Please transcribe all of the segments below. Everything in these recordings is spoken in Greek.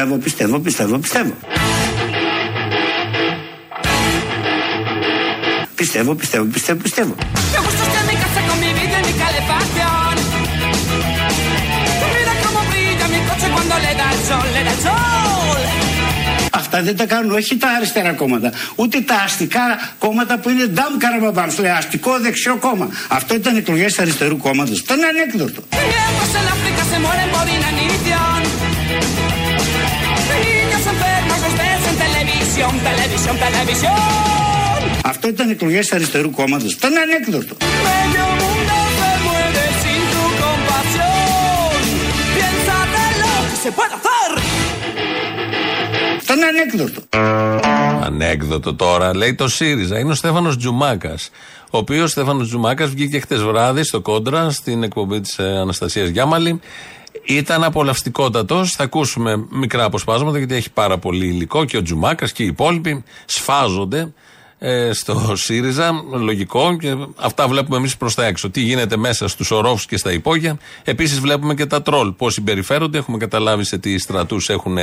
Πιστεύω, πιστεύω, πιστεύω, πιστεύω. Πιστεύω, πιστεύω, πιστεύω, πιστεύω. Me gusta estar en mi casa con mi vídeo y mi calefacción. Mira cómo brilla mi coche cuando le da el sol, le da el sol. Αυτά δεν τα κάνουν όχι τα αριστερά κόμματα, ούτε τα αστικά κόμματα που είναι ντάμ καραμπαμπάμ, λέει αστικό δεξιό κόμμα. Αυτό ήταν εκλογές αριστερού κόμματος. Ήταν ανέκδοτο. Televisión, televisión, televisión. Αυτό ήταν εκλογές αριστερού κόμματος. Ήταν ανέκδοτο. Medio mundo se muere sin tu compasión. Piénsate lo que se puede hacer. Ήταν ανέκδοτο. Ανέκδοτο τώρα, λέει το ΣΥΡΙΖΑ. Είναι ο Στέφανος Τζουμάκας. Ο οποίος Στέφανος Τζουμάκας βγήκε χτες βράδυ στο κόντρα στην εκπομπή της Αναστασίας Γιάμαλη. Ήταν απολαυστικότατος. Θα ακούσουμε μικρά αποσπάσματα γιατί έχει πάρα πολύ υλικό και ο Τζουμάκας και οι υπόλοιποι σφάζονται ε, στο ΣΥΡΙΖΑ. Λογικό και αυτά βλέπουμε εμείς προς τα έξω. Τι γίνεται μέσα στους ορόφους και στα υπόγεια. Επίσης βλέπουμε και τα τρόλ πώς συμπεριφέρονται. Έχουμε καταλάβει σε τι στρατούς έχουν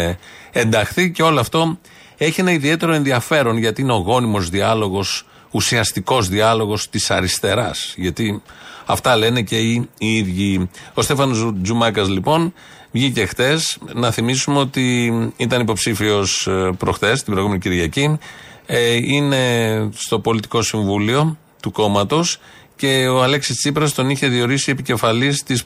ενταχθεί και όλο αυτό έχει ένα ιδιαίτερο ενδιαφέρον γιατί είναι ο γόνιμος διάλογος, ουσιαστικός διάλογος της αριστεράς. Γιατί αυτά λένε και οι, οι ίδιοι. Ο Στέφανος Τζουμάκας λοιπόν βγήκε χτες. Να θυμίσουμε ότι ήταν υποψήφιος προχθές, την προηγούμενη Κυριακή. Ε, είναι στο πολιτικό συμβούλιο του κόμματος και ο Αλέξης Τσίπρας τον είχε διορίσει επικεφαλής της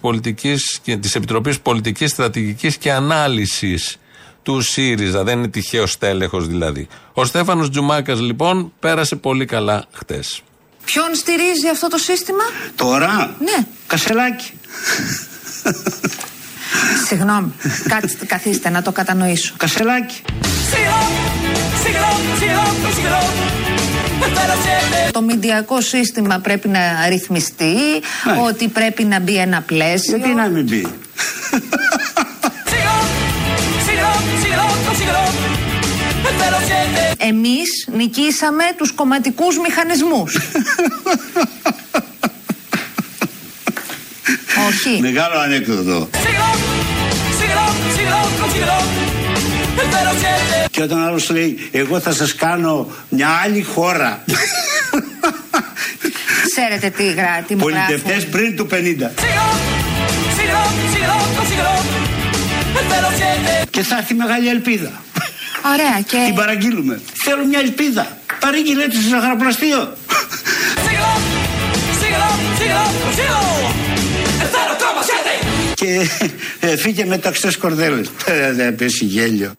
της Επιτροπής Πολιτικής Στρατηγικής και Ανάλυσης του ΣΥΡΙΖΑ. Δεν είναι τυχαίος στέλεχος δηλαδή. Ο Στέφανος Τζουμάκας λοιπόν πέρασε πολύ καλά χτες. Ποιον στηρίζει αυτό το σύστημα; Τώρα, Ναι. Κασελάκη. Συγγνώμη. Κάτσε, καθίστε να το κατανοήσω. Κασελάκι. Síguelo, síguelo, síguelo, síguelo. Pero siete. Το μηντιακό σύστημα πρέπει να ρυθμιστεί, Ναι. ότι πρέπει να μπει ένα πλαίσιο. Γιατί να μην πει. Εμείς νικήσαμε τους κομματικούς μηχανισμούς. Όχι. Μεγάλο ανέκδοτο. Síguelo, síguelo, síguelo, síguelo. Pero siete. Και όταν άλλος λέει, Εγώ θα σας κάνω μια άλλη χώρα. Ξέρετε τι, γρά, τι μου Πολιτευτές γράφουν. πριν του 50. Síguelo, síguelo, síguelo, síguelo. Pero siete. Και θα έρθει μεγάλη ελπίδα. Ωραία Την και παραγγείλουμε. Θέλω μια ελπίδα. Παρήγγειλε τη στο ζαχαροπλαστείο. Síguelo, síguelo, síguelo, síguelo. Pero como siete. Και ε, φύγε με ταξιτέ κορδέλες. Δεν πέσει γέλιο.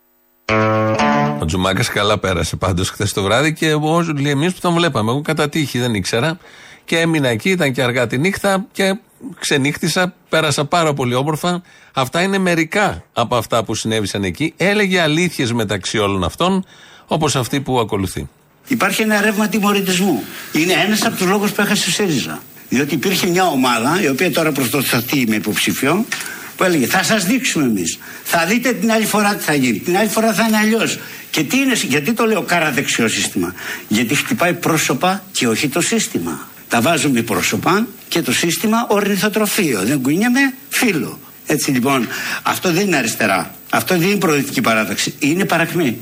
Ο Τζουμάκας καλά πέρασε πάντως χθες το βράδυ και όλοι εμείς που τον βλέπαμε. Εγώ κατά τύχη δεν ήξερα και έμεινα εκεί, ήταν και αργά τη νύχτα και ξενύχτησα, πέρασα πάρα πολύ όμορφα. Αυτά είναι μερικά από αυτά που συνέβησαν εκεί. Έλεγε αλήθειες μεταξύ όλων αυτών, όπως αυτή που ακολουθεί. Υπάρχει ένα ρεύμα τιμωρητισμού. Είναι ένας από τους λόγους που έχασε ο ΣΥΡΙΖΑ. Διότι υπήρχε μια ομάδα, η οποία τώρα προστατευτεί με υποψήφιο, που έλεγε Θα σας δείξουμε εμείς. Θα δείτε την άλλη φορά τι θα γίνει. Την άλλη φορά θα είναι αλλιώς. Και τι είναι, γιατί το λέω κάρα δεξιό σύστημα. Γιατί χτυπάει πρόσωπα και όχι το σύστημα. Τα βάζουμε πρόσωπα και το σύστημα οριθότροφείο, δεν είναι φίλο. Έτσι λοιπόν, αυτό δεν είναι αριστερά, αυτό δεν είναι η προηγική είναι η παρακμή.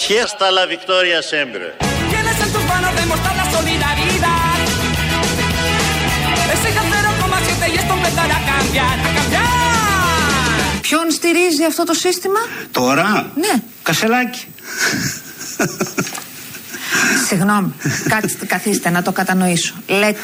Χέστα βικτόρια σέμπερ. Κέλε τους πάνω δεσμό στα μιλάνε. Έσαι καφέ το ποιον στηρίζει αυτό το σύστημα; Τώρα, Ναι. κασελάκι. Συγγνώμη, κάτσε, καθίστε να το κατανοήσω. Λέτε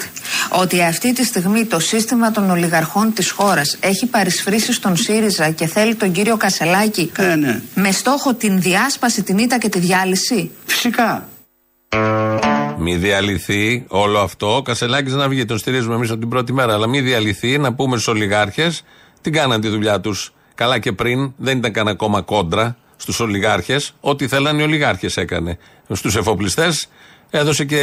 ότι αυτή τη στιγμή το σύστημα των ολιγαρχών της χώρας έχει παρισφρήσει στον ΣΥΡΙΖΑ και θέλει τον κύριο Κασελάκη Ε, ναι. με στόχο την διάσπαση, την ήττα και τη διάλυση; Φυσικά. Μη διαλυθεί όλο αυτό. Ο Κασελάκης να βγει, τον στηρίζουμε εμείς από την πρώτη μέρα. Αλλά μη διαλυθεί, να πούμε στους ολιγάρχες τι κάναν τη δουλειά τους. Καλά και πριν, δεν ήταν καν ακόμα κόντρα στους ολιγάρχες. Ό,τι θέλαν οι ολιγάρχες έκανε. Στους εφοπλιστές έδωσε και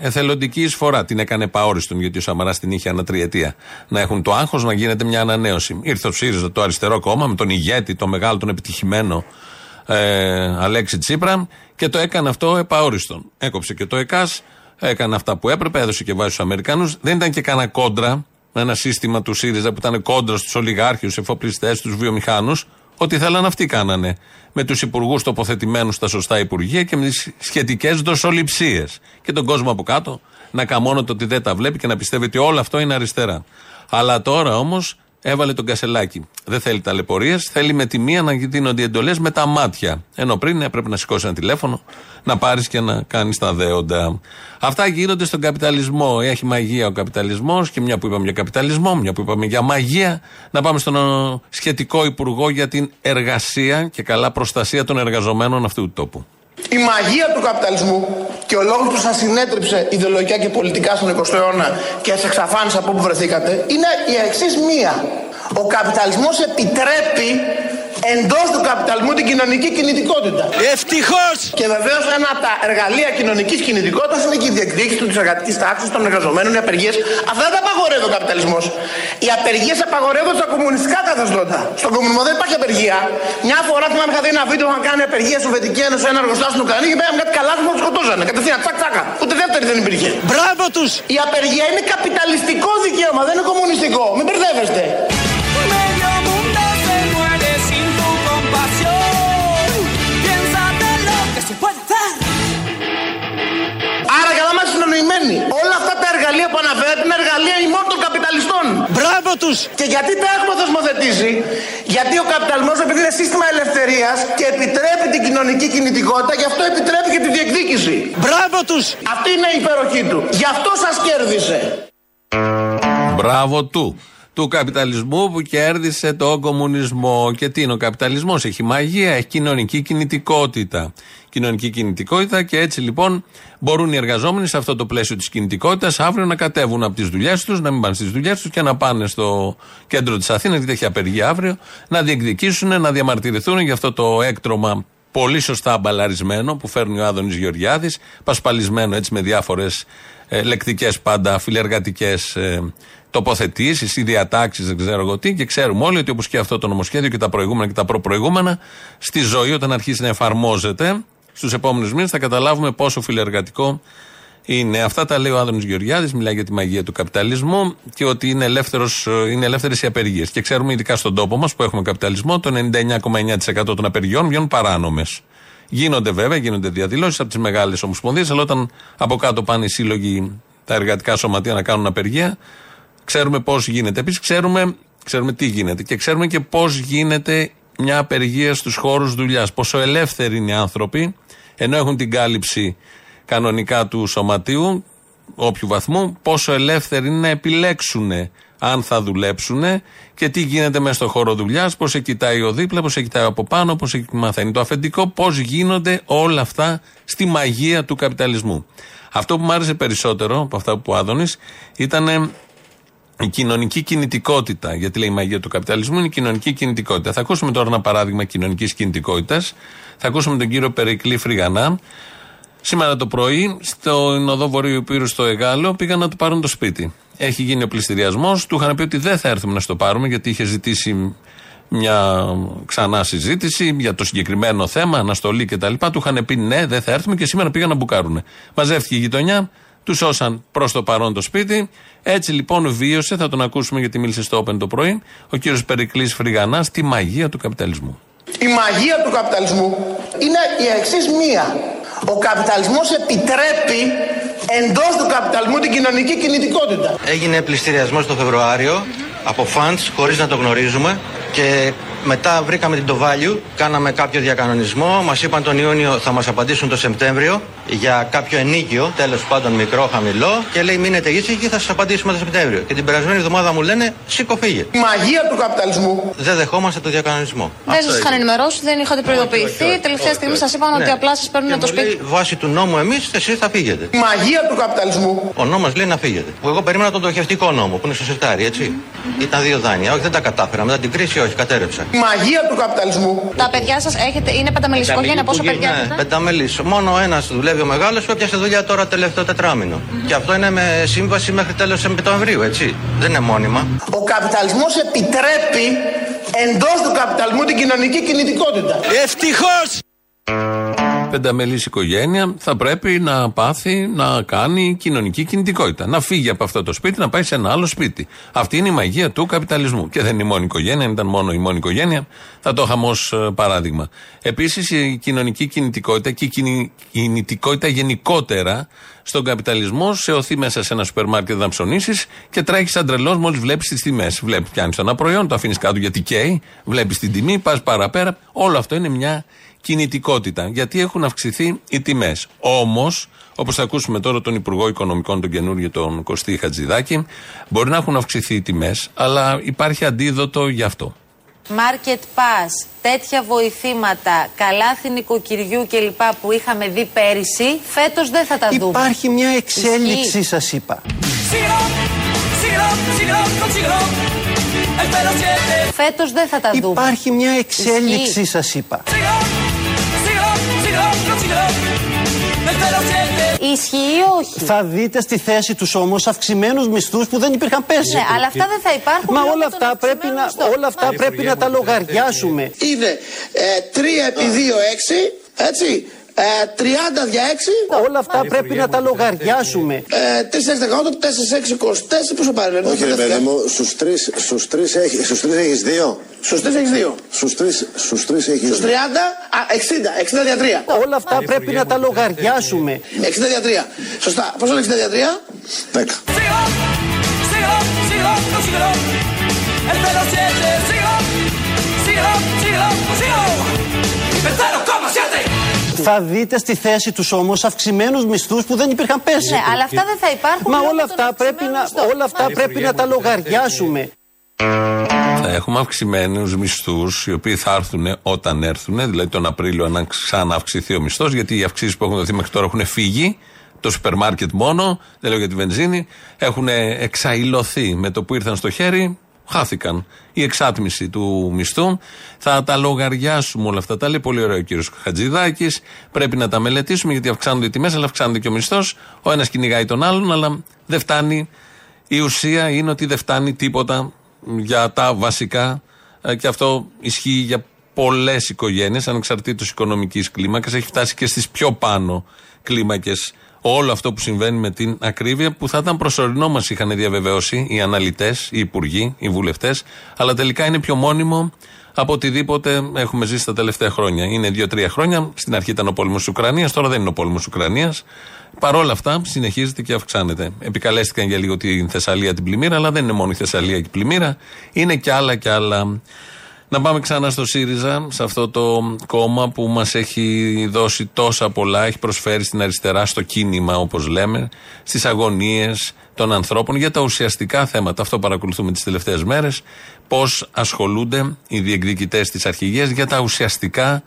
εθελοντική εισφορά. Την έκανε παόριστον, γιατί ο Σαμαράς την είχε ανά τριετία. Να έχουν το άγχος να γίνεται μια ανανέωση. Ήρθε ο ΣΥΡΙΖΑ, το αριστερό κόμμα, με τον ηγέτη, το μεγάλο, τον επιτυχημένο ε, Αλέξη Τσίπρα και το έκανε αυτό επαόριστον. Έκοψε και το ΕΚΑΣ, Έκανε αυτά που έπρεπε, έδωσε και βάση στους Αμερικανούς. Δεν ήταν και κανένα κόντρα με ένα σύστημα του ΣΥΡΙΖΑ που ήταν κόντρα στους ολιγάρχου, στου εφοπλιστές, στου βιομηχάνους. Ό,τι θέλαν αυτοί κάνανε. Με τους υπουργούς τοποθετημένους στα σωστά υπουργεία και με τις σχετικές δοσοληψίες. Και τον κόσμο από κάτω να καμώνεται ότι δεν τα βλέπει και να πιστεύει ότι όλο αυτό είναι αριστερά. Αλλά τώρα όμως έβαλε τον κασελάκι. Δεν θέλει ταλαιπωρίες, θέλει με τη μία να δίνονται εντολές με τα μάτια. Ενώ πριν έπρεπε να σηκώσει ένα τηλέφωνο, να πάρεις και να κάνεις τα δέοντα. Αυτά γίνονται στον καπιταλισμό. Έχει μαγεία ο καπιταλισμός και μια που είπαμε για καπιταλισμό, μια που είπαμε για μαγεία, να πάμε στον ε, σχετικό υπουργό για την εργασία και καλά προστασία των εργαζομένων αυτού του τόπου. Η μαγεία του καπιταλισμού και ο λόγος που σας συνέτριψε ιδεολογικά και πολιτικά στον 20ο αιώνα και σας εξαφάνισε από όπου βρεθήκατε είναι η εξής μία. Ο καπιταλισμός επιτρέπει εντός του καπιταλισμού την κοινωνική κινητικότητα. Ευτυχώς! Και βεβαίως ένα από τα εργαλεία κοινωνικής κινητικότητας είναι και η διεκδίκηση της εργατική τάξης των εργαζομένων, οι απεργίες. Αυτά δεν τα απαγορεύει ο καπιταλισμός. Οι απεργίες απαγορεύονται στα κομμουνιστικά καθεστώτα. Στον κομμουνισμό δεν υπάρχει απεργία. Μια φορά θυμάμαι είχα δει ένα βίντεο που κάνει απεργία στο Βετική Ένωση ένα εργοστάσιο στην Ουκρανία και πέραμε κάτι καλά που σκοτώζανε. Κατευθείαν τσακ τσάκα. Ούτε δεύτερη δεν υπήρχε. Μπράβο τους! Η απεργία είναι καπιταλιστικό δικαίωμα, δεν είναι κομμουνιστικό. Μην μπερδεύεστε. Είναι εργαλεία ημών των καπιταλιστών. Μπράβο τους! Και γιατί τα έχουμε θεσμοθετήσει, γιατί ο καπιταλισμός επειδή είναι σύστημα ελευθερίας και επιτρέπει την κοινωνική κινητικότητα, γι' αυτό επιτρέπει και τη διεκδίκηση. Μπράβο τους! Αυτή είναι η υπεροχή του. Γι' αυτό σας κέρδισε. Μπράβο του. Του καπιταλισμού που κέρδισε τον κομμουνισμό. Και τι είναι ο καπιταλισμός, έχει μαγεία, έχει κοινωνική κινητικότητα. Κοινωνική κινητικότητα και έτσι λοιπόν μπορούν οι εργαζόμενοι σε αυτό το πλαίσιο της κινητικότητας αύριο να κατέβουν από τις δουλειές τους, να μην πάνε στις δουλειές τους και να πάνε στο κέντρο της Αθήνας, γιατί έχει απεργία αύριο, να διεκδικήσουν, να διαμαρτυρηθούν για αυτό το έκτρωμα πολύ σωστά μπαλαρισμένο που φέρνει ο Άδωνης Γεωργιάδης, πασπαλισμένο έτσι με διάφορες ε, λεκτικές πάντα φιλεργατικές ε, τοποθετήσεις ή διατάξεις, δεν ξέρω εγώ τι. Και ξέρουμε όλοι ότι όπως και αυτό το νομοσχέδιο και τα προηγούμενα και τα προπροηγούμενα, στη ζωή όταν αρχίσει να εφαρμόζεται, στους επόμενους μήνες θα καταλάβουμε πόσο φιλεργατικό είναι. Αυτά τα λέει ο Άδωνης Γεωργιάδης, μιλάει για τη μαγεία του καπιταλισμού και ότι είναι, ελεύθερος, είναι ελεύθερες οι απεργίες. Και ξέρουμε, ειδικά στον τόπο μας που έχουμε καπιταλισμό, το 99,9% των απεργιών βγαίνουν παράνομες. Γίνονται βέβαια, γίνονται διαδηλώσεις από τις μεγάλες ομοσπονδίες, αλλά όταν από κάτω πάνε οι σύλλογοι, τα εργατικά σωματεία να κάνουν απεργία, ξέρουμε πώς γίνεται. Επίσης, ξέρουμε, ξέρουμε τι γίνεται και ξέρουμε και πώς γίνεται μια απεργία στους χώρους δουλειάς. Πόσο ελεύθεροι είναι οι άνθρωποι, ενώ έχουν την κάλυψη κανονικά του σωματείου, όποιου βαθμού, πόσο ελεύθεροι είναι να επιλέξουν αν θα δουλέψουν και τι γίνεται μέσα στο χώρο δουλειάς, πώς σε κοιτάει ο δίπλα, πώς σε κοιτάει από πάνω, πώς μαθαίνει το αφεντικό, πώς γίνονται όλα αυτά στη μαγεία του καπιταλισμού. Αυτό που μου άρεσε περισσότερο από αυτά που Άδωνης ήταν η κοινωνική κινητικότητα. Γιατί λέει η μαγεία του καπιταλισμού είναι η κοινωνική κινητικότητα. Θα ακούσουμε τώρα ένα παράδειγμα κοινωνικής κινητικότητας. Θα ακούσουμε τον κύριο Περικλή Φρυγανά. Σήμερα το πρωί, στο οδό Βορείου Υπήρου στο Εγάλο, πήγαν να του πάρουν το σπίτι. Έχει γίνει ο πληστηριασμός. Του είχαν πει ότι δεν θα έρθουμε να στο πάρουμε, γιατί είχε ζητήσει μια ξανά συζήτηση για το συγκεκριμένο θέμα, αναστολή κτλ. Του είχαν πει ναι, δεν θα έρθουμε και σήμερα πήγαν να μπουκάρουν. Μαζεύτηκε η γειτονιά, τους σώσαν προς το παρόν το σπίτι. Έτσι λοιπόν βίωσε, θα τον ακούσουμε γιατί μίλησε στο Open το πρωί, ο κύριος Περικλής Φρυγανάς τη μαγεία του καπιταλισμού. Η μαγεία του καπιταλισμού είναι η εξής μία. Ο καπιταλισμός επιτρέπει εντός του καπιταλισμού την κοινωνική κινητικότητα. Έγινε πληστηριασμός το Φεβρουάριο από funds χωρίς να το γνωρίζουμε και μετά βρήκαμε την Value, κάναμε κάποιο διακανονισμό, μας είπαν τον Ιούνιο θα μας απαντήσουν το Σεπτέμβριο για κάποιο ενίκιο, τέλος πάντων μικρό, χαμηλό και λέει μείνετε ήσυχοι και θα σας απαντήσουμε το Σεπτέμβριο. Και την περασμένη εβδομάδα μου λένε σήκω φύγε. Η μαγεία του καπιταλισμού. Δεν δεχόμαστε το διακανονισμό. Δεν σας είχαν ενημερώσει, δεν είχατε προειδοποιηθεί. Τελευταία στιγμή σας είπαν ότι Ναι. απλά σας παίρνουν Και το μου λέει, σπίτι. Βάσει του νόμου εμείς, εσείς θα φύγετε. Η μαγεία του καπιταλισμού. Ο νόμος λέει να φύγετε. Που εγώ περίμενα τον τοχευτικό νόμο που είναι στο σεφτάρι, έτσι. Ήταν δύο δάνεια. Όχι, δεν τα κατάφερα. Μετά την κρίση, όχι, κατέρευσα. Η μαγεία του καπιταλισμού. Τα παιδιά σας είναι πενταμελή οικογένεια, πόσο παιδιά Ναι, έχετε; πενταμελή. Μόνο ένας δουλεύει ο μεγάλο που έπιασε δουλειά τώρα τελευταίο τετράμινο. Και αυτό είναι με σύμβαση μέχρι τέλος Σεπτεμβρίου, έτσι. Δεν είναι μόνιμα. Ο καπιταλισμός επιτρέπει εντός του καπιταλισμού την κοινωνική κινητικότητα. Ευτυχώς! Πενταμελής οικογένεια θα πρέπει να πάθει να κάνει κοινωνική κινητικότητα. Να φύγει από αυτό το σπίτι, να πάει σε ένα άλλο σπίτι. Αυτή είναι η μαγεία του καπιταλισμού. Και δεν είναι η μόνη οικογένεια, αν ήταν μόνο η μόνη οικογένεια, θα το είχαμε ως παράδειγμα. Επίσης, η κοινωνική κινητικότητα και η κινη- κινητικότητα γενικότερα στον καπιταλισμό σε οθεί μέσα σε ένα σούπερ μάρκετ να ψωνίσεις και τρέχεις σαν τρελός μόλις βλέπεις τις τιμές. Βλέπεις, πιάνεις ένα προϊόν, το αφήνεις κάτω γιατί καίει, βλέπεις την τιμή, πας παραπέρα. Όλο αυτό είναι μια κινητικότητα. Γιατί έχουν αυξηθεί οι τιμές. Όμως, όπως θα ακούσουμε τώρα τον Υπουργό Οικονομικών, τον καινούργιο, τον Κωστή Χατζηδάκη, μπορεί να έχουν αυξηθεί οι τιμές, αλλά υπάρχει αντίδοτο γι' αυτό. Market Pass, τέτοια βοηθήματα, καλάθι νοικοκυριού κλπ. που είχαμε δει πέρυσι, φέτος δεν θα τα δούμε. Υπάρχει μια εξέλιξη, Ισχύει. σας είπα. Síguelo, síguelo, síguelo, consíguelo. Espero siete. Φέτος δεν θα τα δούμε. Υπάρχει μια εξέλιξη, Ισχύει. σας είπα. Ισχύει ή όχι; Θα δείτε στη θέση τους όμως αυξημένους μισθούς που δεν υπήρχαν πέρσι. Ναι, αλλά αυτά δεν θα υπάρχουν. Μα λόγω όλα των αυτά πρέπει αυξημένων να, μισθών. όλα αυτά πρέπει να τα λογαριάσουμε. Είναι ε, 3 επί 2 6, έτσι. Ε, 30 δια 6. Όλα αυτά πρέπει να τα λογαριάσουμε. Ε, 4 6 18, 4 6 24. Πόσο πάρει, ρε, Όχι ρε παιδί μου, στους τρεις, στους τρεις, έχει, στους τρεις έχεις δύο. Στου 4 έχει 2. Στους τρεις, στους τρεις έχεις Στου 30, δύο. α, 60, 60 δια 3. Όλα αυτά πρέπει να τα λογαριάσουμε. 60 δια 3. Σωστά. Πόσο είναι 60 δια 3. Δέκα. Síguelo, síguelo, síguelo, consíguelo. Espero siete. Síguelo, síguelo, síguelo, consíguelo. Espero como siete. Θα δείτε στη θέση τους όμως αυξημένους μισθούς που δεν υπήρχαν πέρσι. Ναι, αλλά αυτά δεν θα υπάρχουν. Μα λόγω όλα των αυτά πρέπει αυξημένων να, μισθών. όλα αυτά πρέπει να τα λογαριάσουμε. Θα έχουμε αυξημένους μισθούς, οι οποίοι θα έρθουν όταν έρθουν, δηλαδή τον Απρίλιο να ξανααυξηθεί ο μισθός, γιατί οι αυξήσεις που έχουν δοθεί μέχρι τώρα έχουν φύγει. Το σούπερ μάρκετ μόνο, δεν λέω για τη βενζίνη, έχουν εξαϊλωθεί με το που ήρθαν στο χέρι, χάθηκαν. Η εξάτμιση του μισθού. Θα τα λογαριάσουμε όλα αυτά. Τα λέει πολύ ωραίο ο κύριος Χατζηδάκης. Πρέπει να τα μελετήσουμε γιατί αυξάνονται οι τιμές, αλλά αυξάνεται και ο μισθός. Ο ένας κυνηγάει τον άλλον, αλλά δεν φτάνει η ουσία είναι ότι δεν φτάνει τίποτα για τα βασικά ε, και αυτό ισχύει για πολλές οικογένειες, ανεξαρτήτως οικονομικής κλίμακας. Έχει φτάσει και στις πιο πάνω κλίμακες όλο αυτό που συμβαίνει με την ακρίβεια που θα ήταν προσωρινό, μας είχαν διαβεβαιώσει οι αναλυτές, οι υπουργοί, οι βουλευτές, αλλά τελικά είναι πιο μόνιμο από οτιδήποτε έχουμε ζήσει τα τελευταία χρόνια. Είναι δύο-τρία χρόνια. Στην αρχή ήταν ο πόλεμος της Ουκρανίας, τώρα δεν είναι ο πόλεμος της Ουκρανίας. Παρ' όλα αυτά συνεχίζεται και αυξάνεται. Επικαλέστηκαν για λίγο την Θεσσαλία την πλημμύρα, αλλά δεν είναι μόνο η Θεσσαλία και η πλημμύρα. Είναι και άλλα και άλλα. Να πάμε ξανά στο ΣΥΡΙΖΑ, σε αυτό το κόμμα που μας έχει δώσει τόσα πολλά, έχει προσφέρει στην αριστερά, στο κίνημα όπως λέμε, στις αγωνίες των ανθρώπων για τα ουσιαστικά θέματα. Αυτό παρακολουθούμε τις τελευταίες μέρες. Πώς ασχολούνται οι διεκδικητές της αρχηγίας για τα ουσιαστικά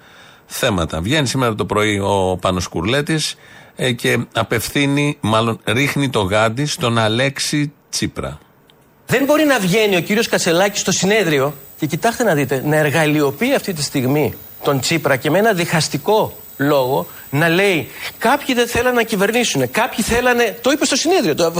θέματα. Βγαίνει σήμερα το πρωί ο Πάνος Κουρλέτης ε, και απευθύνει, μάλλον ρίχνει το γάντι στον Αλέξη Τσίπρα. Δεν μπορεί να βγαίνει ο κύριος Κασελάκης στο συνέδριο και κοιτάξτε να δείτε, να εργαλειοποιεί αυτή τη στιγμή τον Τσίπρα και με ένα διχαστικό λόγο να λέει κάποιοι δεν θέλαν να κυβερνήσουν, κάποιοι θέλανε, το είπε στο συνέδριο, το,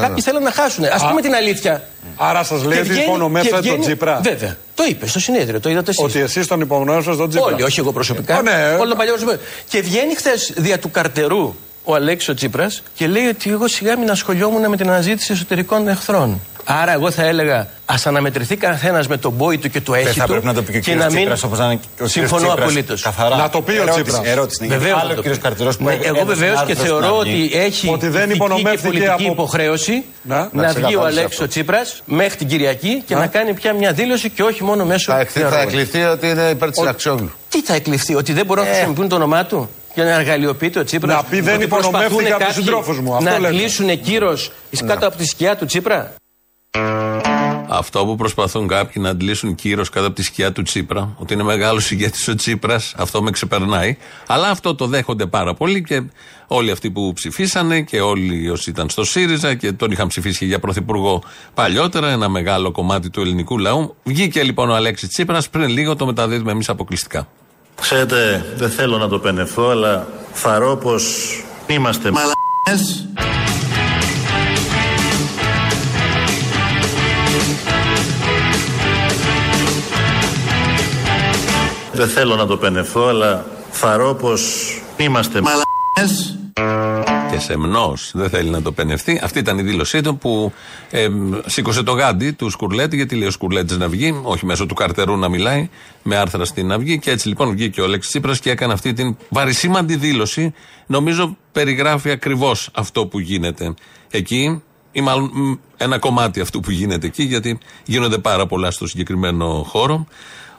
κάποιοι θέλαν να χάσουν. Ας πούμε την αλήθεια. Άρα σας λέει Και ότι βγαίνει- υπονομεύσατε και τον βγαίνει- Τσίπρα. Βέβαια. Το είπε στο συνέδριο, το είδατε εσείς. Ότι εσείς τον υπονομεύσατε τον Τσίπρα. Όλοι, όχι εγώ προσωπικά. Ε, ναι. Όλο το παλιό προσωπικό. Και βγαίνει χθες δια του καρτερού ο Αλέξης ο Τσίπρας και λέει ότι εγώ σιγά μην ασχολιόμουν με την αναζήτηση εσωτερικών εχθρών. Άρα, εγώ θα έλεγα, ας αναμετρηθεί καθένας με τον πόη του και το έχει θα του. πρέπει να το πει και ο και κύριος να μην. Τσίπρας, όπως να είναι και ο κύριος Συμφωνώ Τσίπρας, απολύτως. καθαρά. Να το πει ο Ερώτηση, Τσίπρας. ερώτηση είναι. Βεβαίως. Άλλο ο κύριος Καρτελός που Εγώ έδωσε βεβαίως την και άρθρωση θεωρώ στην ότι Αυγή. έχει Ότι δεν ηθική και υπονομεύτηκε πολιτική από- υποχρέωση Να. να Να βγει ο ξεκαθαρίσει Αλέξης ο αυτό. Τσίπρας μέχρι την Κυριακή και να κάνει πια μια δήλωση και όχι μόνο μέσω. Θα εκκλη- θα διαρροών. εκλειθεί ότι είναι υπέρ της Ο- Αξιόγλου. Τι θα εκλειφθεί, ότι δεν μπορούν να χρησιμοποιούν το όνομά του; Για να εργαλειοποιείται ο Τσίπρας. Να πει, δεν υπονομεύτηκα από τους συντρόφους μου. Αυτό Να λέτε. κλείσουν κύρος κάτω από τη σκιά του Τσίπρα; Αυτό που προσπαθούν κάποιοι να αντλήσουν κύρος κάτω από τη σκιά του Τσίπρα, ότι είναι μεγάλος ηγέτης ο Τσίπρας, αυτό με ξεπερνάει. Αλλά αυτό το δέχονται πάρα πολύ και όλοι αυτοί που ψηφίσανε και όλοι όσοι ήταν στο ΣΥΡΙΖΑ και τον είχαν ψηφίσει και για πρωθυπουργό παλιότερα, ένα μεγάλο κομμάτι του ελληνικού λαού. Βγήκε λοιπόν ο Αλέξης Τσίπρας, πριν λίγο το μεταδίδουμε εμείς αποκλειστικά. Ξέρετε, δεν θέλω να το πενεθώ, αλλά θαρώ πως είμαστε μαλακές. Δεν θέλω να το πενεθώ, αλλά θαρώ πως Είμαστε μαλακές. Και σεμνό, δεν θέλει να το πενευτεί. Αυτή ήταν η δήλωσή του που ε, σήκωσε το γάντι του Σκουρλέτη, γιατί λέει ο Σκουρλέτης να βγει, όχι μέσω του καρτερού να μιλάει, με άρθρα στην Αυγή. Και έτσι λοιπόν βγήκε ο Αλέξης Τσίπρας και έκανε αυτή την βαρισίμαντη δήλωση. Νομίζω περιγράφει ακριβώς αυτό που γίνεται εκεί, ή μάλλον μ, ένα κομμάτι αυτού που γίνεται εκεί, γιατί γίνονται πάρα πολλά στο συγκεκριμένο χώρο.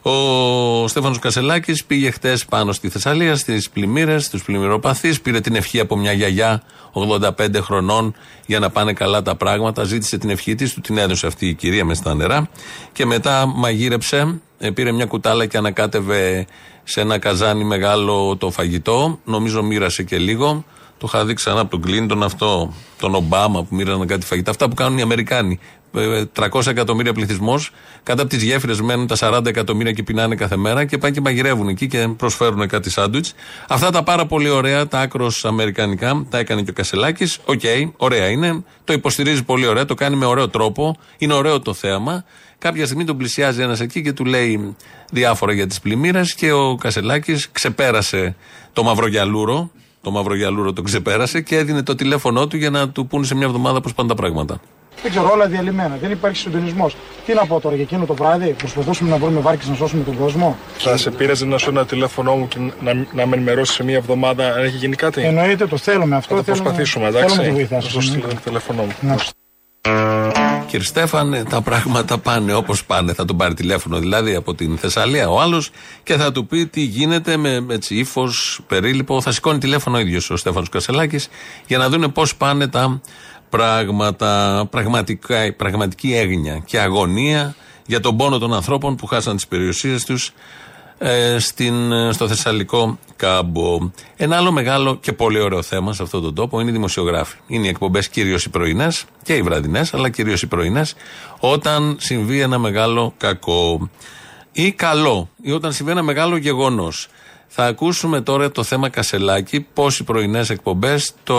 Ο Στέφανος Κασελάκης πήγε χτες πάνω στη Θεσσαλία, στις πλημμύρες, στους πλημμυροπαθείς. Πήρε την ευχή από μια γιαγιά 85 χρονών για να πάνε καλά τα πράγματα. Ζήτησε την ευχή της, του την έδωσε αυτή η κυρία μες στα νερά. Και μετά μαγείρεψε, ε, πήρε μια κουτάλα και ανακάτευε σε ένα καζάνι μεγάλο το φαγητό. Νομίζω μοίρασε και λίγο. Το είχα δει ξανά από τον Κλίντον αυτό, τον Ομπάμα που μοίραζαν κάτι φαγητά. Αυτά που κάνουν οι Αμερικάνοι. Ε, 300 εκατομμύρια πληθυσμός, κάτω από τις γέφυρες μένουν τα 40 εκατομμύρια και πεινάνε κάθε μέρα και πάνε και μαγειρεύουν εκεί και προσφέρουν κάτι σάντουιτς. Αυτά τα πάρα πολύ ωραία, τα άκρως αμερικανικά, τα έκανε και ο Κασελάκης. Οκ, ωραία είναι. Το υποστηρίζει πολύ ωραία, το κάνει με ωραίο τρόπο. Είναι ωραίο το θέαμα. Κάποια στιγμή τον πλησιάζει ένας εκεί και του λέει διάφορα για τις πλημμύρες και ο Κασελάκης ξεπέρασε το μαυρογιαλούρο. Το μαυρογιαλούρο τον ξεπέρασε και έδινε το τηλέφωνό του για να του πούνε σε μια εβδομάδα πώς πάνε τα πράγματα. Δεν ξέρω, όλα διαλυμένα. Δεν υπάρχει συντονισμός. Τι να πω τώρα για εκείνο το βράδυ, προσπαθούσαμε να βρούμε βάρκες να σώσουμε τον κόσμο. Θα σε πήραζε να σου ένα τηλέφωνό μου και να, να με ενημερώσεις σε μία εβδομάδα αν έχει γίνει κάτι; Εννοείται, το θέλουμε αυτό. Θα το θέλουμε- προσπαθήσουμε, θέλουμε εντάξει. να το Θα βοηθάσουμε. σου στείλω το τηλέφωνό μου. Ναι. Κύριε Στέφανε, τα πράγματα πάνε όπως πάνε. Θα τον πάρει τηλέφωνο δηλαδή από την Θεσσαλία ο άλλος και θα του πει τι γίνεται με έτσι ύφος, περίληπο. Θα σηκώνει τηλέφωνο ο ίδιος ο Στέφανος Κασελάκης για να δούνε πώς πάνε τα πράγματα. Πραγματικά, πραγματική έγνοια και αγωνία για τον πόνο των ανθρώπων που χάσαν τις περιουσίες τους ε, στην, ε, στο Θεσσαλικό κάμπο. Ένα άλλο μεγάλο και πολύ ωραίο θέμα σε αυτόν τον τόπο είναι οι δημοσιογράφοι. Είναι οι εκπομπές κυρίως οι πρωινές και οι βραδινές, αλλά κυρίως οι πρωινές, όταν συμβεί ένα μεγάλο κακό ή καλό, ή όταν συμβεί ένα μεγάλο γεγονός. Θα ακούσουμε τώρα το θέμα Κασελάκη, πώς οι πρωινές εκπομπές το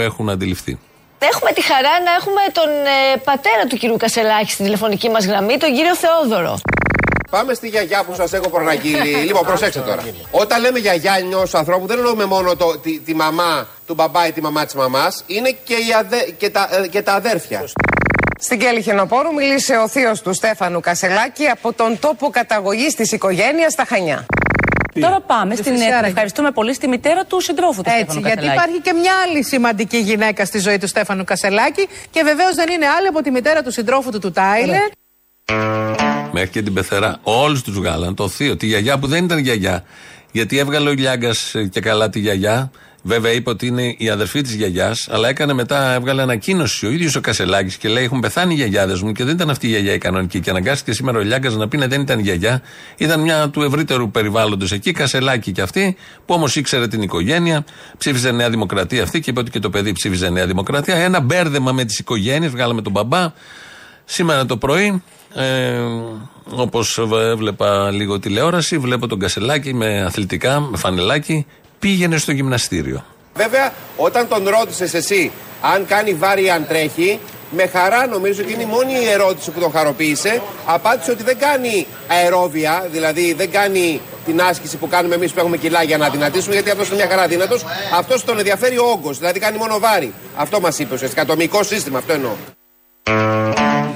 έχουν αντιληφθεί. Έχουμε τη χαρά να έχουμε τον ε, πατέρα του κυρίου Κασελάκη στην τηλεφωνική μας γραμμή, τον κύριο Θεόδωρο. Πάμε στη γιαγιά που σας έχω προναγγείλει. λοιπόν, προσέξτε τώρα. Όταν λέμε γιαγιά ενός ανθρώπου, δεν εννοούμε μόνο το, τη, τη μαμά του μπαμπά ή τη μαμά της μαμάς, είναι και, οι αδε, και, τα, ε, και τα αδέρφια. Στην Κέλη Χενοπόρου μίλησε ο θείος του Στέφανου Κασελάκη από τον τόπο καταγωγής της οικογένειας στα Χανιά. Τώρα πάμε στην. Ευχαριστούμε πολύ στη μητέρα του συντρόφου του Έτσι, Στέφανου γιατί Κασελάκη. υπάρχει και μια άλλη σημαντική γυναίκα στη ζωή του Στέφανου Κασελάκη και βεβαίως δεν είναι άλλη από τη μητέρα του συντρόφου του, του Τάιλερ. Μέχρι και την πεθερά. Όλους τους βγάλαν. Το θείο, τη γιαγιά που δεν ήταν γιαγιά. Γιατί έβγαλε ο Λιάγκας και καλά τη γιαγιά. Βέβαια είπε ότι είναι η αδερφή της γιαγιάς, αλλά έκανε μετά, έβγαλε ανακοίνωση ο ίδιος ο Κασελάκης και λέει: Έχουν πεθάνει οι γιαγιάδες μου και δεν ήταν αυτή η γιαγιά η κανονική. Και αναγκάστηκε σήμερα ο Λιάγκας να πει: Ναι, δεν ήταν γιαγιά. Ήταν μια του ευρύτερου περιβάλλοντος εκεί, Κασελάκη και αυτή, που όμως ήξερε την οικογένεια, ψήφιζε Νέα Δημοκρατία αυτή και είπε ότι και το παιδί ψήφιζε Νέα Δημοκρατία. Ένα μπέρδεμα με τις οικογένειες, βγάλαμε τον μπαμπά. Σήμερα το πρωί, ε, όπως έβλεπα λίγο τηλεόραση, βλέπω τον Κασελάκη με αθλητικά, με φανελάκι, πήγαινε στο γυμναστήριο. Βέβαια, όταν τον ρώτησες εσύ αν κάνει βάρη ή αν τρέχει, με χαρά νομίζω ότι είναι η μόνη ερώτηση που τον χαροποίησε. Απάντησε ότι δεν κάνει αερόβια, δηλαδή δεν κάνει την άσκηση που κάνουμε εμείς που έχουμε κιλά για να δυνατήσουμε, γιατί αυτός είναι μια χαρά δύνατο. Αυτός τον ενδιαφέρει ο όγκος, δηλαδή κάνει μόνο βάρη. Αυτό μας είπε ουσιαστικά. Το μυϊκό σύστημα, αυτό εννοώ.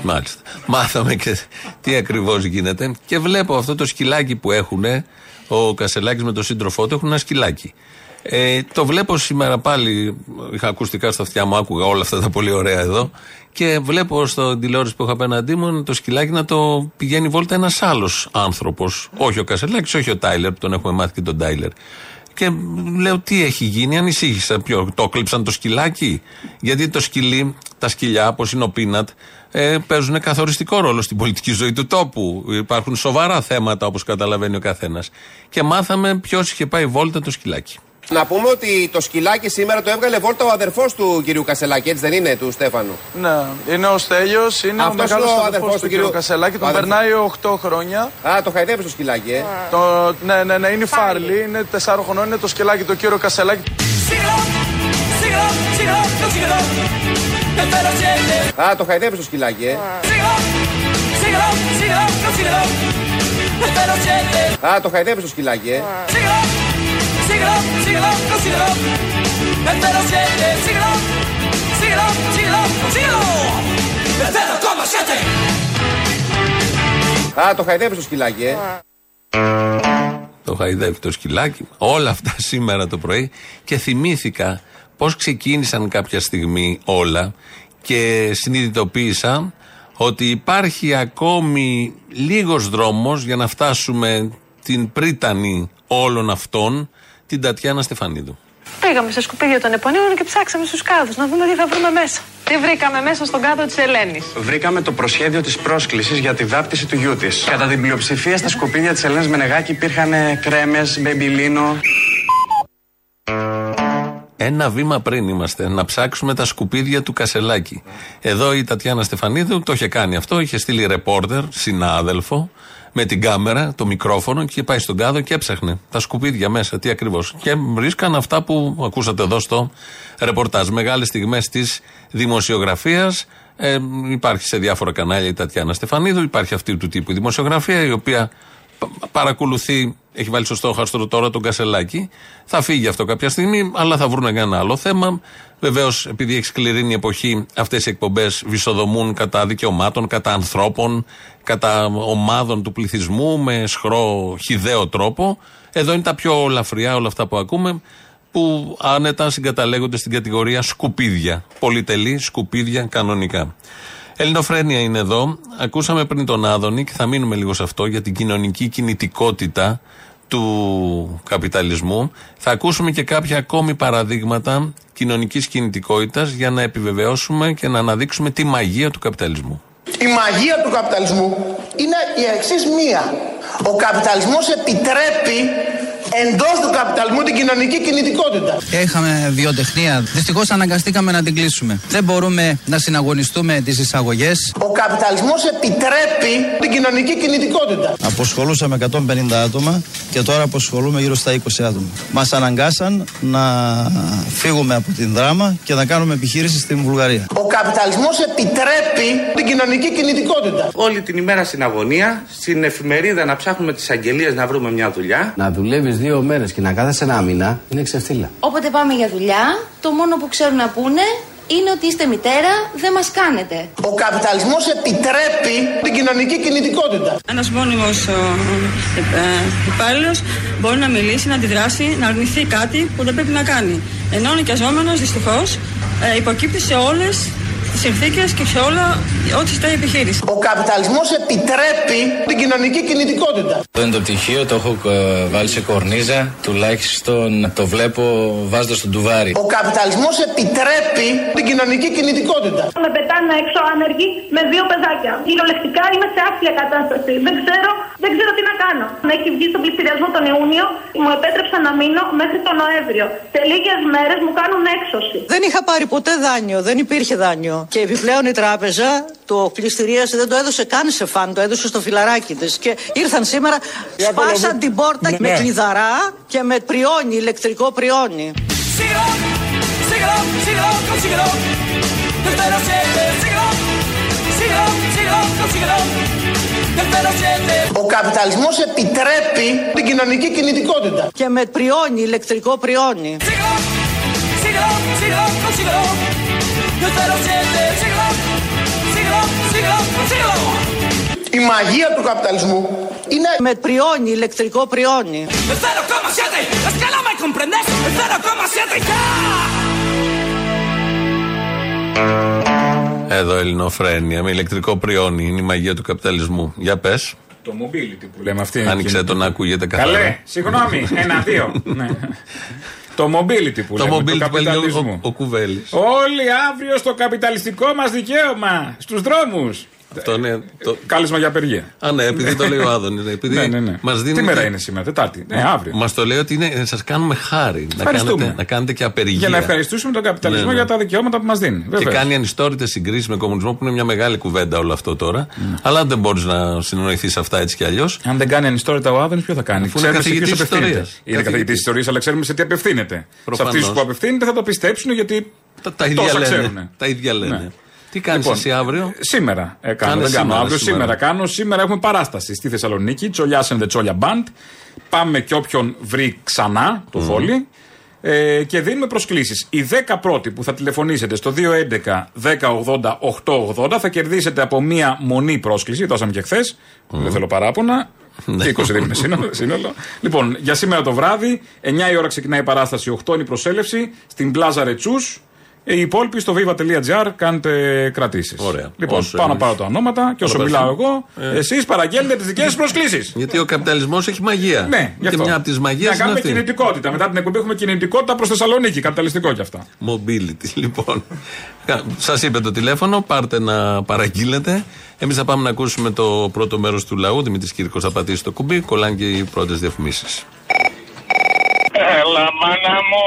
Μάλιστα. Μάθαμε και τι ακριβώς γίνεται. Και βλέπω αυτό το σκυλάκι που έχουν, ο Κασελάκης με τον σύντροφό του, έχουν ένα σκυλάκι. Ε, το βλέπω σήμερα πάλι. Είχα ακουστικά στα αυτιά μου, άκουγα όλα αυτά τα πολύ ωραία εδώ. Και βλέπω στο τηλεόραση που έχω απέναντί μου το σκυλάκι να το πηγαίνει βόλτα ένας άλλος άνθρωπος. Όχι ο Κασελάκης, όχι ο Τάιλερ, που τον έχουμε μάθει και τον Τάιλερ. Και λέω τι έχει γίνει, ανησύχησα. Ποιο, το κλείψαν το σκυλάκι; Γιατί το σκυλί, τα σκυλιά, όπως είναι ο Πίνατ, ε, παίζουν καθοριστικό ρόλο στην πολιτική ζωή του τόπου. Υπάρχουν σοβαρά θέματα, όπως καταλαβαίνει ο καθένας. Και μάθαμε ποιος είχε πάει βόλτα το σκυλάκι. Να πούμε ότι το σκυλάκι σήμερα το έβγαλε βόλτα ο αδερφός του κυρίου Κασελάκη, έτσι δεν είναι, του Στέφανου; Ναι, είναι ο Στέλιος, είναι ο Αυτός μεγάλος είναι ο αδερφός αδερφός του του κύριου κυρίου- Κασελάκη. Τον ο αδερφός. περνάει 8 χρόνια. Α, το χαϊδεύει το σκυλάκι, ε. Το, ναι, ναι, ναι, είναι η Φάρλι, είναι 4 χρονών, είναι το σκελάκι του κύριο Κασελάκη. Síguelo, síguelo, no síguelo. Espero siete. Α, το χαϊδεύεις το σκυλάκι, ε. Síguelo, síguelo, síguelo, no síguelo. Espero siete. Α, το χαϊδεύεις το σκυλάκι, ε. Síguelo, síguelo, síguelo, consíguelo. El 07, síguelo, síguelo, síguelo, consíguelo. El 0,7. Α, το χαϊδεύεις στο σκυλάκι, ε. Το χαϊδεύει το σκυλάκι. Όλα αυτά σήμερα το πρωί και θυμήθηκα πώς ξεκίνησαν κάποια στιγμή όλα και συνειδητοποίησα ότι υπάρχει ακόμη λίγος δρόμος για να φτάσουμε την πρίτανη όλων αυτών, την Τατιάνα Στεφανίδου. Πήγαμε στα σκουπίδια των Επωνύμων και ψάξαμε στους κάδους να δούμε τι θα βρούμε μέσα. Τι βρήκαμε μέσα στον κάδο της Ελένης. Βρήκαμε το προσχέδιο της πρόσκλησης για τη βάπτιση του γιού της. Κατά την πλειοψηφία στα σκουπίδια της Ελένης Μενεγάκη υπήρχαν κρέμες, μπεμπιλίνο. Ένα βήμα πριν είμαστε, να ψάξουμε τα σκουπίδια του Κασελάκη. Εδώ η Τατιάνα Στεφανίδου το είχε κάνει αυτό, είχε στείλει ρεπόρτερ, συνάδελφο, με την κάμερα, το μικρόφωνο και είχε πάει στον κάδο και έψαχνε τα σκουπίδια μέσα, τι ακριβώς. Και βρίσκαν αυτά που ακούσατε εδώ στο ρεπορτάζ. Μεγάλες στιγμές της δημοσιογραφίας. Ε, υπάρχει σε διάφορα κανάλια η Τατιάνα Στεφανίδου, υπάρχει αυτή του τύπου η δημοσιογραφία, η οποία πα- παρακολουθεί, έχει βάλει στο στόχαστρο τώρα τον Κασελάκη. Θα φύγει αυτό κάποια στιγμή, αλλά θα βρουν ένα άλλο θέμα. Βεβαίως, επειδή έχει σκληρή η εποχή, αυτές οι εκπομπές βυσοδομούν κατά δικαιωμάτων, κατά ανθρώπων, κατά ομάδων του πληθυσμού με σχρό, χιδαίο τρόπο. Εδώ είναι τα πιο ελαφριά όλα αυτά που ακούμε, που άνετα συγκαταλέγονται στην κατηγορία σκουπίδια. Πολυτελή σκουπίδια κανονικά. Ελληνοφρένεια είναι εδώ. Ακούσαμε πριν τον Άδωνη και θα μείνουμε λίγο σε αυτό για την κοινωνική κινητικότητα του καπιταλισμού. Θα ακούσουμε και κάποια ακόμη παραδείγματα κοινωνικής κινητικότητας για να επιβεβαιώσουμε και να αναδείξουμε τη μαγεία του καπιταλισμού. Η μαγεία του καπιταλισμού είναι η εξής μία. Ο καπιταλισμός επιτρέπει εντός του καπιταλισμού την κοινωνική κινητικότητα. Είχαμε βιοτεχνία. Δυστυχώς αναγκαστήκαμε να την κλείσουμε. Δεν μπορούμε να συναγωνιστούμε τις εισαγωγές. Ο καπιταλισμός επιτρέπει την κοινωνική κινητικότητα. Αποσχολούσαμε 150 άτομα και τώρα αποσχολούμε γύρω στα 20 άτομα. Μας αναγκάσαν να φύγουμε από την δράμα και να κάνουμε επιχείρηση στην Βουλγαρία. Ο καπιταλισμός επιτρέπει την κοινωνική κινητικότητα. Όλη την ημέρα στην αγωνία, στην εφημερίδα να ψάχνουμε τις αγγελίες να βρούμε μια δουλειά. Να δουλεύει δύο μέρες και να κάθεσαι ένα μήνα είναι ξεφτύλα. Όποτε πάμε για δουλειά, το μόνο που ξέρουν να πούνε είναι ότι είστε μητέρα, δεν μας κάνετε. Ο καπιταλισμός επιτρέπει την κοινωνική κινητικότητα. Ένας μόνιμος υπάλληλος μπορεί να μιλήσει, να αντιδράσει, να αρνηθεί κάτι που δεν πρέπει να κάνει. Ενώ ο νοικιαζόμενος δυστυχώς υποκύπτει σε όλες τις συνθήκες και σε όλα ό,τι ζητάει η επιχείρηση. Ο καπιταλισμός επιτρέπει την κοινωνική κινητικότητα. Αυτό είναι το πτυχίο, το έχω ε, βάλει σε κορνίζα. Τουλάχιστον το βλέπω βάζοντας τον τουβάρι. Ο καπιταλισμός επιτρέπει την κοινωνική κινητικότητα. Με πετάνε έξω άνεργοι με δύο παιδάκια. Κυριολεκτικά είμαι σε άθλια κατάσταση. Δεν ξέρω, δεν ξέρω τι να κάνω. Με έχει βγει στον πληστηριασμό τον Ιούνιο, μου επέτρεψαν να μείνω μέχρι τον Νοέμβριο. Σε λίγες μέρες μου κάνουν έξωση. Δεν είχα πάρει ποτέ δάνειο, δεν υπήρχε δάνειο. Και επιπλέον η τράπεζα το πληστηρίασε, δεν το έδωσε καν σε φαν, το έδωσε στο φιλαράκι της. Και ήρθαν σήμερα, σπάσαν την πόρτα ναι. με κλειδαρά και με πριόνι, ηλεκτρικό πριόνι. Ο καπιταλισμός επιτρέπει την κοινωνική κινητικότητα. Και με πριόνι, ηλεκτρικό πριόνι. Η μαγεία του καπιταλισμού είναι με πριόνι, ηλεκτρικό πριόνι. Εδώ ελληνοφρένεια, με ηλεκτρικό πριόνι, είναι η μαγεία του καπιταλισμού. Για πες. Το mobility που λέμε αυτή. Άνοιξε να ακούγεται καλά. Καλέ, συγγνώμη, ένα-δύο. Ναι ναι. Το mobility που Το λέμε, mobility το που έλεγε ο, καπιταλισμό. ο, ο Κουβέλης. Όλοι αύριο στο καπιταλιστικό μας δικαίωμα, στους δρόμους. Αυτό είναι. Το... Κάλεσμα για απεργία. Α, ναι, επειδή το λέει ο Άδωνη. ναι, Επειδή Ναι, ναι, ναι. Μας δίνει Τι μέρα και- είναι σήμερα, Τετάρτη. Ναι, αύριο. Μας το λέει ότι είναι, σας κάνουμε χάρη. Να Ευχαριστούμε. κάνετε, να κάνετε και απεργία. Για να ευχαριστήσουμε τον καπιταλισμό Ναι, ναι. για τα δικαιώματα που μας δίνει. Και Βεβαίως. κάνει ανιστόρητες συγκρίσεις με κομμουνισμό που είναι μια μεγάλη κουβέντα όλο αυτό τώρα. Αλλά δεν μπορείς να συνοηθείς αυτά έτσι κι αλλιώ. Αν δεν κάνει ανιστόρητα ο Άδωνης, ποιο θα κάνει; Αφού είναι Ξέρουμε σε ποιους καθηγητής απευθύνεται. ιστορίας. Είναι καθηγητής ιστορίας, αλλά ξέρουμε σε τι απευθύνεται. Προφανώς. Σε αυτούς που απευθύνεται θα το πιστέψουν γιατί Τα, τα ίδια τόσα λένε. Ξέρουν. Τα ίδια λένε. Ναι. Τι κάνεις Λοιπόν, εσύ αύριο; Σήμερα ε, κάνω, Κάνε δεν κάνω σήμερα, αύριο. Σήμερα. σήμερα. κάνω. Σήμερα έχουμε παράσταση στη Θεσσαλονίκη. Τσολιά and the Τσόλια Band. Πάμε και όποιον βρει ξανά το βόλι. Ε, και δίνουμε προσκλήσεις. Οι 10 πρώτοι που θα τηλεφωνήσετε στο 211 1080 880 θα κερδίσετε από μία μονή πρόσκληση. Δώσαμε και χθες. Δεν θέλω παράπονα. 20 δίνουμε σύνολο, σύνολο. Λοιπόν, για σήμερα το βράδυ, 9 η ώρα ξεκινάει η παράσταση, 8 είναι η προσέλευση στην Πλάζα Ρετσού. Οι υπόλοιποι στο viva.gr κάνετε κρατήσεις. Ωραία. Λοιπόν, Όσο πάω να εμείς. πάρω τα ονόματα και όσο Όλα μιλάω εσύ. εγώ, Ε. εσείς παραγγέλνετε τις δικές σας προσκλήσεις. Γιατί ο καπιταλισμός έχει μαγεία. Ναι, γι' και αυτό. μια από τις Να μαγείε είναι κάνουμε αυτή. κινητικότητα. Μετά την εκπομπή έχουμε κινητικότητα προς Θεσσαλονίκη. Καπιταλιστικό κι αυτά. Mobility, λοιπόν. Σας είπε το τηλέφωνο, πάρτε να παραγγείλετε. Εμείς θα πάμε να ακούσουμε το πρώτο μέρος του λαού. Δημήτρης Κύρκος θα πατήσει το κουμπί, κολλάνε και οι πρώτες διαφημίσεις. Έλα, μάνα μου.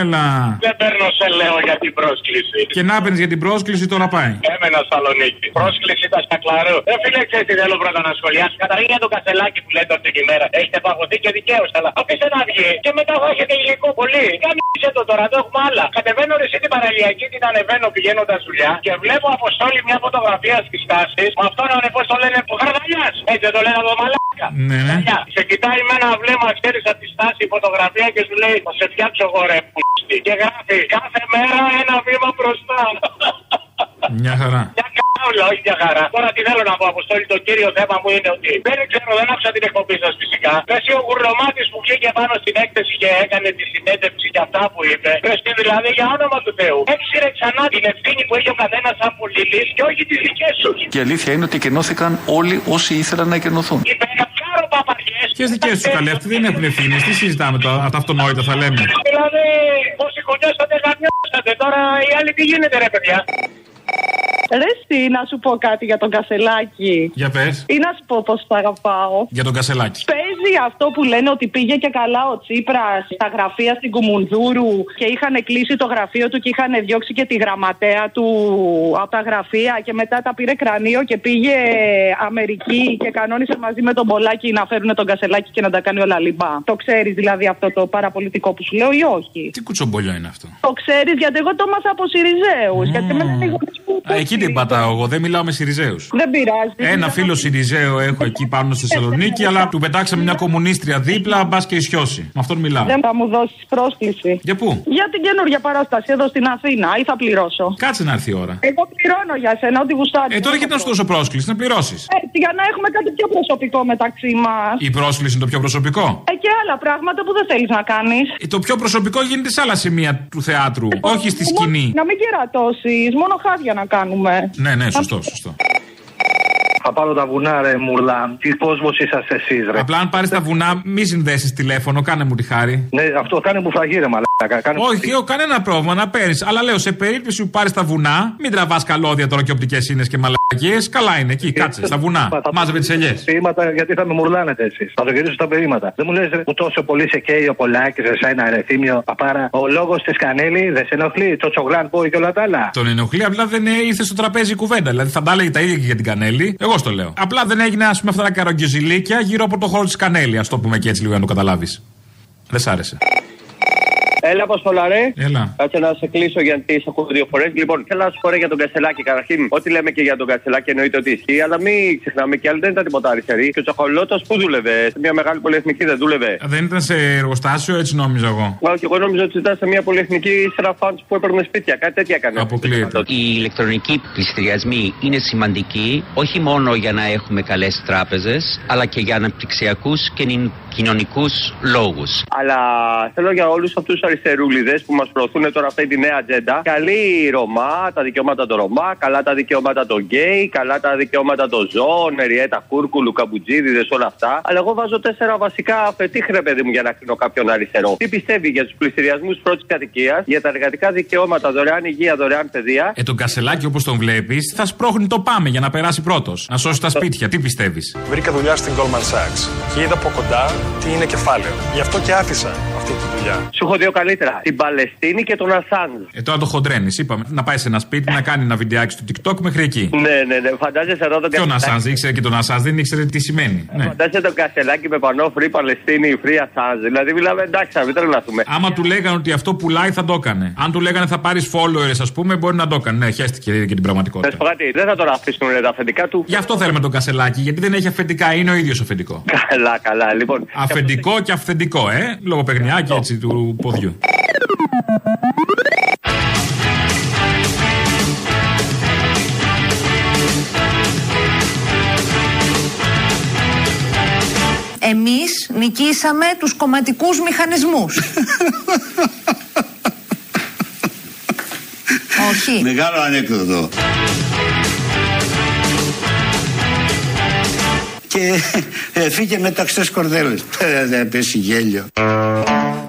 Έλα. Δεν παίρνω σε λέω για την πρόσκληση. Και να παίρνεις για την πρόσκληση, τώρα πάει. Έμενα Θεσσαλονίκη. Πρόσκληση τα στακλαρού. Δεν φίλε, ξέρεις τι θέλω πρώτα να σχολιάσει. Καταρχήν για το κασελάκι που λέτε όλη την ημέρα. Έχετε παγωθεί και δικαίως. Αλλά αφήστε να βγει και μετά θα έχετε υλικό πολύ. Κάμισε το τώρα, το έχουμε άλλα. Κατεβαίνω ρε εσύ την παραλιακή, την ανεβαίνω πηγαίνοντας δουλειά και βλέπω αποστόλη μια φωτογραφία στις τάσεις. Με αυτόν ο πώ το λένε Γαρδαλιά. Έτσι δεν το λένε εδώ μαλάκα. Ναι, ναι. Γαρδαλιά. Σε κοιτάει με ένα βλέμμα, ξέρεις από τη στάση η φωτογραφία και σου λέει Θα σε φτιάξω εγώ ρε που και γράφει κάθε μέρα ένα βήμα μπροστά. Μια χαρά. Μια κάουλα, όχι μια χαρά. Τώρα τι θέλω να πω, Αποστόλη, το κύριο θέμα μου είναι ότι δεν ξέρω, δεν άκουσα την εκπομπή σας φυσικά. Εσύ ο Γουρλωμάτη που βγήκε πάνω στην έκθεση και έκανε τη συνέντευξη και αυτά που είπε. Πες τι δηλαδή για όνομα του Θεού. Έξιρε ξανά την ευθύνη που έχει ο καθένας σαν πολίτης και όχι τις δικές σου. Και η αλήθεια είναι ότι εκενώθηκαν όλοι όσοι ήθελαν να εκενωθούν. Υπερακάρω παπαριέ. Ποιες δικές τους καλές, αυτοί δεν έχουν ευθύνε. Τι συζητάμε τώρα, τα αυτονόητα θα λέμε. Δηλαδή, όσοι χωνιώσατε, γαμιώσατε. Τώρα οι άλλοι τι γίνεται, ρε παιδιά; Ρε εσύ, να σου πω κάτι για τον Κασελάκη. Για πες. Ή να σου πω πώ το αγαπάω. Για τον Κασελάκη. Παίζει αυτό που λένε ότι πήγε και καλά ο Τσίπρας στα γραφεία στην Κουμουνδούρου και είχαν κλείσει το γραφείο του και είχαν διώξει και τη γραμματέα του από τα γραφεία και μετά τα πήρε κρανίο και πήγε Αμερική και κανόνισε μαζί με τον Πολάκη να φέρουν τον Κασελάκη και να τα κάνει όλα λιμπά. Το ξέρεις δηλαδή αυτό το παραπολιτικό που σου λέω ή όχι; Τι κουτσομπολιό είναι αυτό; Το ξέρεις γιατί εγώ το έμαθα από Σιριζέους. Γιατί με λένε λίγο Α, εκεί την πατάω εγώ, δεν μιλάω με Σιριζέους. Δεν πειράζει. Ένα φίλο Σιριζέο έχω εκεί πάνω στη Θεσσαλονίκη, αλλά του πετάξαμε μια κομμουνίστρια δίπλα, μπας και ισιώσει. Με αυτόν μιλάω. Δεν θα μου δώσεις πρόσκληση. Για πού; Για την καινούργια παράσταση εδώ στην Αθήνα ή θα πληρώσω; Κάτσε να έρθει η ώρα. Εγώ πληρώνω για σένα, ό,τι γουστάρεις. Ε, τώρα γιατί να σου δώσω πρόσκληση, να πληρώσεις. Έτσι, για να έχουμε κάτι πιο προσωπικό μεταξύ μας. Η πρόσκληση είναι το πιο προσωπικό; Ε, και άλλα πράγματα που δεν θέλεις να κάνεις. Ε, Το πιο προσωπικό γίνεται σε άλλα σημεία του θεάτρου, όχι στη σκηνή. Να μην κερατώσεις, μόνο χάδια να κάνουμε. Ναι, ναι, σωστό, σωστό. Θα πάρω τα βουνά, ρε Μουρλά. Τι κόσμος είσαστε εσείς, ρε. Απλά αν πάρεις τα βουνά, μη συνδέσεις τηλέφωνο, κάνε μου τη χάρη. Ναι, αυτό κάνε μου φαγή, ρε μαλάκα. Κάνε μου Όχι, όχι, κανένα πρόβλημα να παίρνεις. Αλλά λέω, σε περίπτωση που πάρεις τα βουνά, μην τραβάς καλώδια τώρα και οπτικές ίνε και μαλακίες. Καλά είναι εκεί, κάτσε, στα βουνά. Μάζευε τις ελιές. Ποίηματα, γιατί θα με μουρλάνετε εσείς. Θα το γυρίσω στα ποίηματα. Δεν μου λες που τόσο πολύ σε καίει ο Πολάκης, εσένα, ρε θύμιο, παπάρα. Ο λόγος της Κανέλη δεν σε ενοχλεί. Το τσογλάν που και όλα τα άλλα. Τον ενοχλεί, απλά δεν ήρθε στο τραπέζι η κουβέντα. Δηλαδή θα τα έλεγε τα ίδια και για την Κανέλη. Εγώ στο λέω. Απλά δεν έγινε, ας πούμε, αυτά τα καρογκιοζηλίκια γύρω από το χώρο της Κανέλη. Α το πούμε και έτσι λίγο να το καταλάβεις. Δεν σ' άρεσε. Έλα, πώ ρε. Έλα. Κάτσε να σε κλείσω γιατί σε ακούω δύο φορές. Λοιπόν, θέλω να σου πω ρε, για τον Κασελάκη. Καταρχήν, ό,τι λέμε και για τον Κασελάκη εννοείται ότι ισχύει, αλλά μην ξεχνάμε και άλλοι δεν ήταν τίποτα αριστεροί. Και ο Τσαχολότο που δούλευε, σε μια μεγάλη πολυεθνική δεν δούλευε. Δεν ήταν σε εργοστάσιο, έτσι νόμιζα εγώ. Μα και εγώ νόμιζα ότι ήταν σε μια πολυεθνική ύστερα φαντ που έπαιρνε σπίτια. Κάτι τέτοια έκανε. Αποκλείεται. Οι ηλεκτρονικοί πληστηριασμοί είναι σημαντικοί όχι μόνο για να έχουμε καλές τράπεζες, αλλά και για αναπτυξιακούς και κοινωνικούς λόγους. Αλλά θέλω για όλους αυτούς τους αριστερούλιδες που μας προωθούν τώρα αυτή τη νέα ατζέντα. Καλή η Ρωμά, τα δικαιώματα των Ρωμά, καλά τα δικαιώματα των γκέι, καλά τα δικαιώματα των ζώων, Εριέτα Κούρκουλου, Καμπουτζίδιδε, όλα αυτά. Αλλά εγώ βάζω τέσσερα βασικά απαιτήχρε, παιδί μου, για να κρίνω κάποιον αριστερό. Τι πιστεύει για τους πληστηριασμού πρώτης κατοικίας, για τα εργατικά δικαιώματα, δωρεάν υγεία, δωρεάν παιδεία; Ε, τον Κασελάκη όπως τον βλέπεις, θα σπρώχνει το πάμε για να περάσει πρώτος. Να σώσει τα σπίτια. Τι πιστεύεις; Βρήκα δουλειά στην Goldman Sachs και είδα από κοντά τι είναι κεφάλαιο. Γι' αυτό και άφησα αυτή τη δουλειά. Σου έχω δύο καλύτερα. Την Παλαιστίνη και τον Ασάνζ. Ε, τώρα το χοντρένεις. Είπαμε να πάει σε ένα σπίτι να κάνει ένα βιντεάκι στο TikTok μέχρι εκεί. Ναι, ναι, ναι. Φαντάζεσαι εδώ τον Ποιον Ασάνζ, ήξερε και τον Ασάνζ, δεν ήξερε τι σημαίνει. Ναι. Φαντάζεσαι τον κασελάκι με πανό Free Παλαιστίνη, Free Assange. Δηλαδή μιλάμε εντάξει, να μην τρελαθούμε. Άμα του λέγανε ότι αυτό πουλάει θα το έκανε. Αν του λέγανε θα πάρεις followers, ας πούμε, μπορεί να το έκανε. Ναι, χαίστηκε και την Να πραγματικότητα. σου πω κάτι, δεν θα τον αφήσουν ρε, τα αφεντικά του. Γι' αυτό θέλουμε τον κασελάκι, γιατί δεν έχει αφεντικά, είναι ο ίδιος αφεντικό. Καλά, καλά. Λοιπόν, Αφεντικό και αυθεντικό, ε. Λογοπαιγνιάκι έτσι του ποδιού. Εμείς νικήσαμε τους κομματικούς μηχανισμούς. Όχι. Μεγάλο ανέκδοτο. Και ε, φύγε με ταξιτές κορδέλες. Ε, Δεν πέσει γέλιο.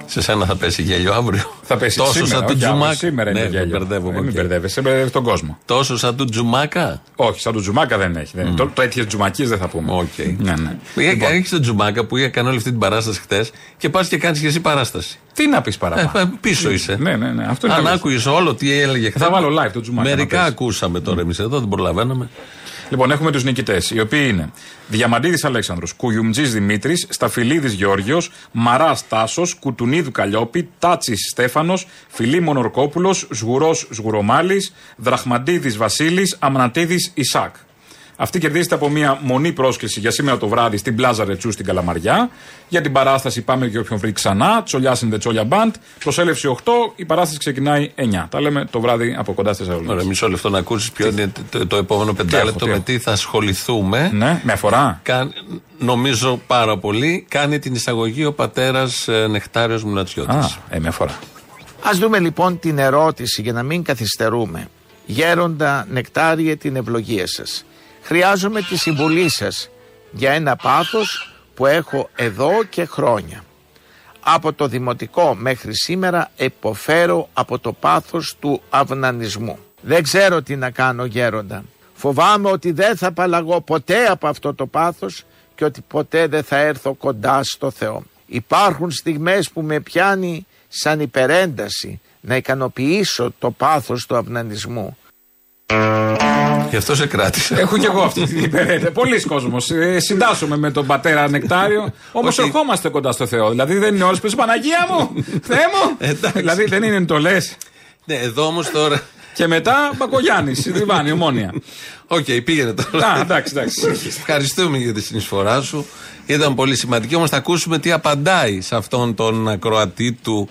Σε σένα θα πέσει γέλιο αύριο. Θα πέσει Τόσο σήμερα, σαν του όχι αύριο, Τζουμάκα. σήμερα είναι ναι, γέλιο. με μπερδεύομαι. Ε, μην οκ. μπερδεύεσαι, μπερδεύει τον κόσμο. Τόσο σαν του Τζουμάκα. Όχι, σαν τον Τζουμάκα δεν έχει. δεν- Το, το έτυχες Τζουμακή δεν θα πούμε. Οκ. Ναι, ναι. Λοιπόν. Έχει τον Τζουμάκα που έκανε όλη αυτή την παράσταση χτες και πας και κάνεις και εσύ παράσταση. Τι να πεις παραπάνω. Ε, πίσω είσαι. Ναι, ναι, ναι. Αυτό είναι Αν αλήθεια. άκουγες όλο τι έλεγε χθες. Θα βάλω live το Τζουμάκα. Μερικά να παίζει. ακούσαμε τώρα εμείς εδώ, δεν προλαβαίναμε. Λοιπόν, έχουμε τους νικητές, οι οποίοι είναι Διαμαντίδης Αλέξανδρος, Κουγιουμτζής Δημήτρης, Σταφυλίδης Γεώργιος, Μαράς Τάσος, Κουτουνίδου Καλλιόπη, Τάτσι Στέφανος, Φιλίμων Ορκόπουλος, Σγουρός Σγουρομάλης, Δραχμαντίδης Βασίλης, Αμνατίδης Ισάκ. Αυτή κερδίζεται από μια μονή πρόσκληση για σήμερα το βράδυ στην Πλάζα Ρετσού στην Καλαμαριά. Για την παράσταση Πάμε και όποιον βρει ξανά. Τσολιάς in the Τσόλια Band. Προσέλευση 8. Η παράσταση ξεκινάει 9. Τα λέμε το βράδυ από κοντά στη Θεσσαλονίκη. Ωραία, μισό λεπτό να ακούσεις ποιο είναι το, το επόμενο πεντάλεπτο τι με έχω. τι θα ασχοληθούμε. Ναι, με αφορά. Κα- νομίζω πάρα πολύ. Κάνει την εισαγωγή ο πατέρας Νεκτάριος Μουλατσιώτης. Α, ε, με αφορά. Ας δούμε λοιπόν την ερώτηση για να μην καθυστερούμε. Γέροντα νεκτάριε την ευλογία σας. Χρειάζομαι τη συμβουλή σας για ένα πάθος που έχω εδώ και χρόνια. Από το δημοτικό μέχρι σήμερα εποφέρω από το πάθος του αυνανισμού. Δεν ξέρω τι να κάνω γέροντα. Φοβάμαι ότι δεν θα απαλλαγώ ποτέ από αυτό το πάθος και ότι ποτέ δεν θα έρθω κοντά στο Θεό. Υπάρχουν στιγμές που με πιάνει σαν υπερένταση να ικανοποιήσω το πάθος του αυνανισμού. Γι' αυτό σε κράτησε. Έχω και εγώ αυτή την υπερέτεια. Πολλοί κόσμοι. Ε, συντάσσομαι με τον πατέρα Νεκτάριο. Όμως Όχι. ερχόμαστε κοντά στο Θεό. Δηλαδή δεν είναι όλες που Παναγία μου, Θεέ μου. δηλαδή δεν είναι εντολέ. Ναι, εδώ όμως τώρα. Και μετά Μπακογιάννης, Διβάνη, ομόνια. Οκ, πήγαινε τώρα. Α, εντάξει, εντάξει. Ευχαριστούμε για τη συνεισφορά σου. Ήταν πολύ σημαντική. Όμως θα ακούσουμε τι απαντάει σε αυτόν τον ακροατή του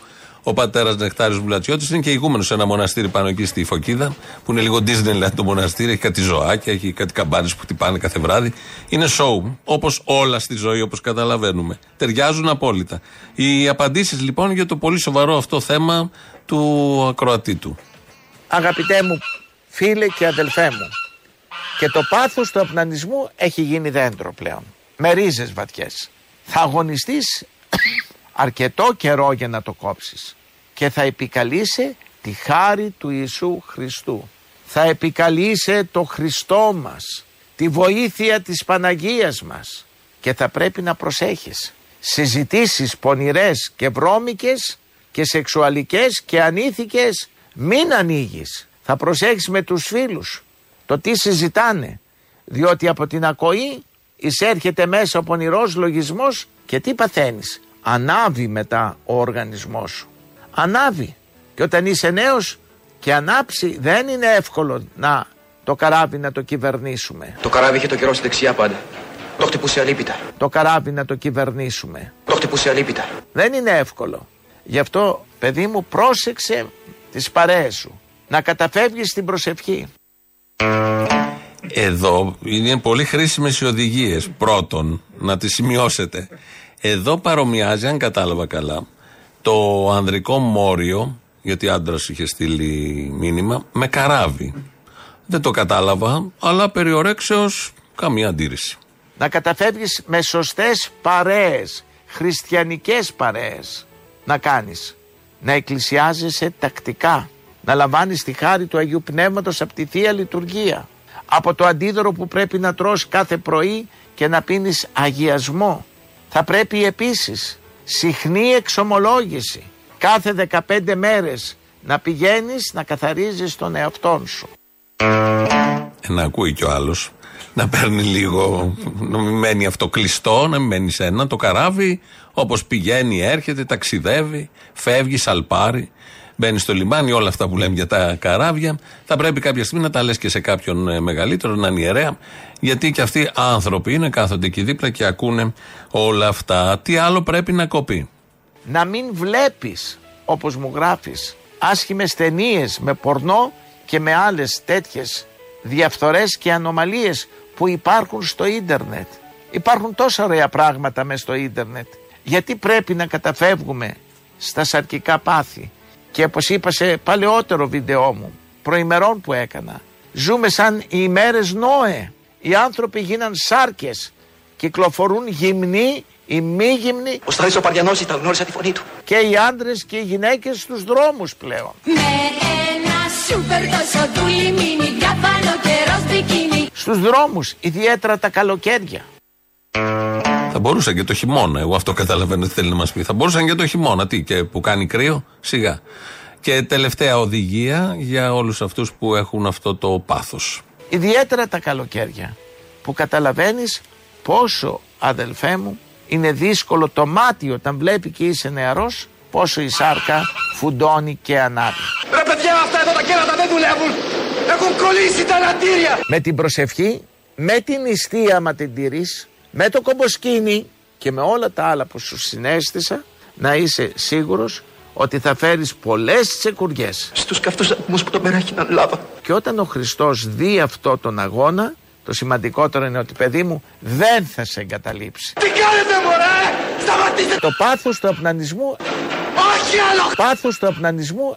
ο πατέρας Νεκτάριος Βουλατσιώτη. Είναι και ηγούμενος σε ένα μοναστήρι πάνω εκεί στη Φωκίδα, που είναι λίγο Disneyland το μοναστήρι. Έχει κάτι ζωάκια, έχει κάτι καμπάνες που χτυπάνε κάθε βράδυ. Είναι show. Όπως όλα στη ζωή, όπως καταλαβαίνουμε. Ταιριάζουν απόλυτα. Οι απαντήσεις λοιπόν για το πολύ σοβαρό αυτό θέμα του ακροατή του. Αγαπητέ μου φίλε και αδελφέ μου και το πάθος του αυνανισμού έχει γίνει δέντρο πλέον με ρίζες βαθιές. Θα αγωνιστείς αρκετό καιρό για να το κόψεις και θα επικαλείσαι τη χάρη του Ιησού Χριστού. Θα επικαλείσαι το Χριστό μας, τη βοήθεια της Παναγίας μας και θα πρέπει να προσέχεις. Συζητήσεις πονηρές και βρώμικες και σεξουαλικές και ανήθικες μην ανοίγεις. Θα προσέχεις με τους φίλους το τι συζητάνε. Διότι από την ακοή εισέρχεται μέσα ο πονηρός λογισμός και τι παθαίνεις. Ανάβει μετά ο οργανισμός σου. Ανάβει. Και όταν είσαι νέος και ανάψει δεν είναι εύκολο να το καράβι να το κυβερνήσουμε. Το καράβι είχε το καιρό στη δεξιά πάντα. Το χτυπούσε αλίπητα. Το καράβι να το κυβερνήσουμε. Το χτυπούσε αλίπητα. Δεν είναι εύκολο. Γι' αυτό, παιδί μου, πρόσεξε τις παρέες σου. Να καταφεύγεις στην προσευχή. Εδώ είναι πολύ χρήσιμες οι οδηγίες. Πρώτον, να τις σημειώσετε. Εδώ παρομοιάζει, αν κατάλαβα καλά, το ανδρικό μόριο, γιατί άντρας είχε στείλει μήνυμα, με καράβι. Δεν το κατάλαβα, αλλά περιορέξεως καμία αντίρρηση. Να καταφεύγεις με σωστές παρέες, χριστιανικές παρέες. Να κάνεις. Να εκκλησιάζεσαι τακτικά. Να λαμβάνεις τη χάρη του Αγίου Πνεύματος από τη Θεία Λειτουργία. Από το αντίδωρο που πρέπει να τρως κάθε πρωί και να πίνεις αγιασμό. Θα πρέπει επίσης συχνή εξομολόγηση. Κάθε 15 μέρες να πηγαίνεις να καθαρίζεις τον εαυτό σου. Ε, να ακούει κι ο άλλος. Να παίρνει λίγο. Να μην μένει αυτό κλειστό, να μην μένει σε ένα. Το καράβι, όπως πηγαίνει, έρχεται, ταξιδεύει, φεύγει, σαλπάρει. Μπαίνεις στο λιμάνι, όλα αυτά που λέμε για τα καράβια. Θα πρέπει κάποια στιγμή να τα λες και σε κάποιον ε, μεγαλύτερο, να είναι ιερέα. Γιατί και αυτοί άνθρωποι είναι, κάθονται εκεί δίπλα και ακούνε όλα αυτά. Τι άλλο πρέπει να κοπεί; Να μην βλέπεις, όπως μου γράφεις, άσχημες ταινίες με πορνό και με άλλες τέτοιες διαφθορές και ανομαλίες που υπάρχουν στο ίντερνετ. Υπάρχουν τόσα ωραία πράγματα μέσα στο ίντερνετ. Γιατί πρέπει να καταφεύγουμε στα σαρκικά πάθη; Και όπως είπα σε παλαιότερο βίντεό μου, προημερών που έκανα, ζούμε σαν οι ημέρες Νόε. Οι άνθρωποι γίναν σάρκες, κυκλοφορούν γυμνοί οι μη γυμνοί. Ο Στράτης ο Παριανός ήταν, γνώρισα τη φωνή του. Και οι άντρες και οι γυναίκες στους δρόμους πλέον. Με ένα σούπερ τόσο δούλη μίνι Διάφανο καιρός μπικίνι Στους δρόμους, ιδιαίτερα τα καλοκαίρια. Θα μπορούσαν και το χειμώνα. Εγώ αυτό καταλαβαίνω τι θέλει να μας πει. Θα μπορούσαν και το χειμώνα. Τι, και που κάνει κρύο, σιγά. Και τελευταία οδηγία για όλους αυτούς που έχουν αυτό το πάθος. Ιδιαίτερα τα καλοκαίρια. Που καταλαβαίνεις πόσο αδελφέ μου είναι δύσκολο το μάτι όταν βλέπει και είσαι νεαρός πόσο η σάρκα φουντώνει και ανάβει. Ρε παιδιά, αυτά εδώ τα κέρατα δεν δουλεύουν. Έχουν κολλήσει τα λατήρια. Με την προσευχή, με την νηστεία άμα την τηρείς, με το κομποσκίνη και με όλα τα άλλα που σου συνέστησα να είσαι σίγουρος ότι θα φέρεις πολλές τσεκουριές. Στους καυτούς ατμούς που το μεράχιναν λάβα. Και όταν ο Χριστός δει αυτό τον αγώνα, το σημαντικότερο είναι ότι παιδί μου δεν θα σε εγκαταλείψει. Τι κάνετε μωρέ, σταματήστε. Το πάθος του απνανισμού, Όχι άλλο. πάθος του απνανισμού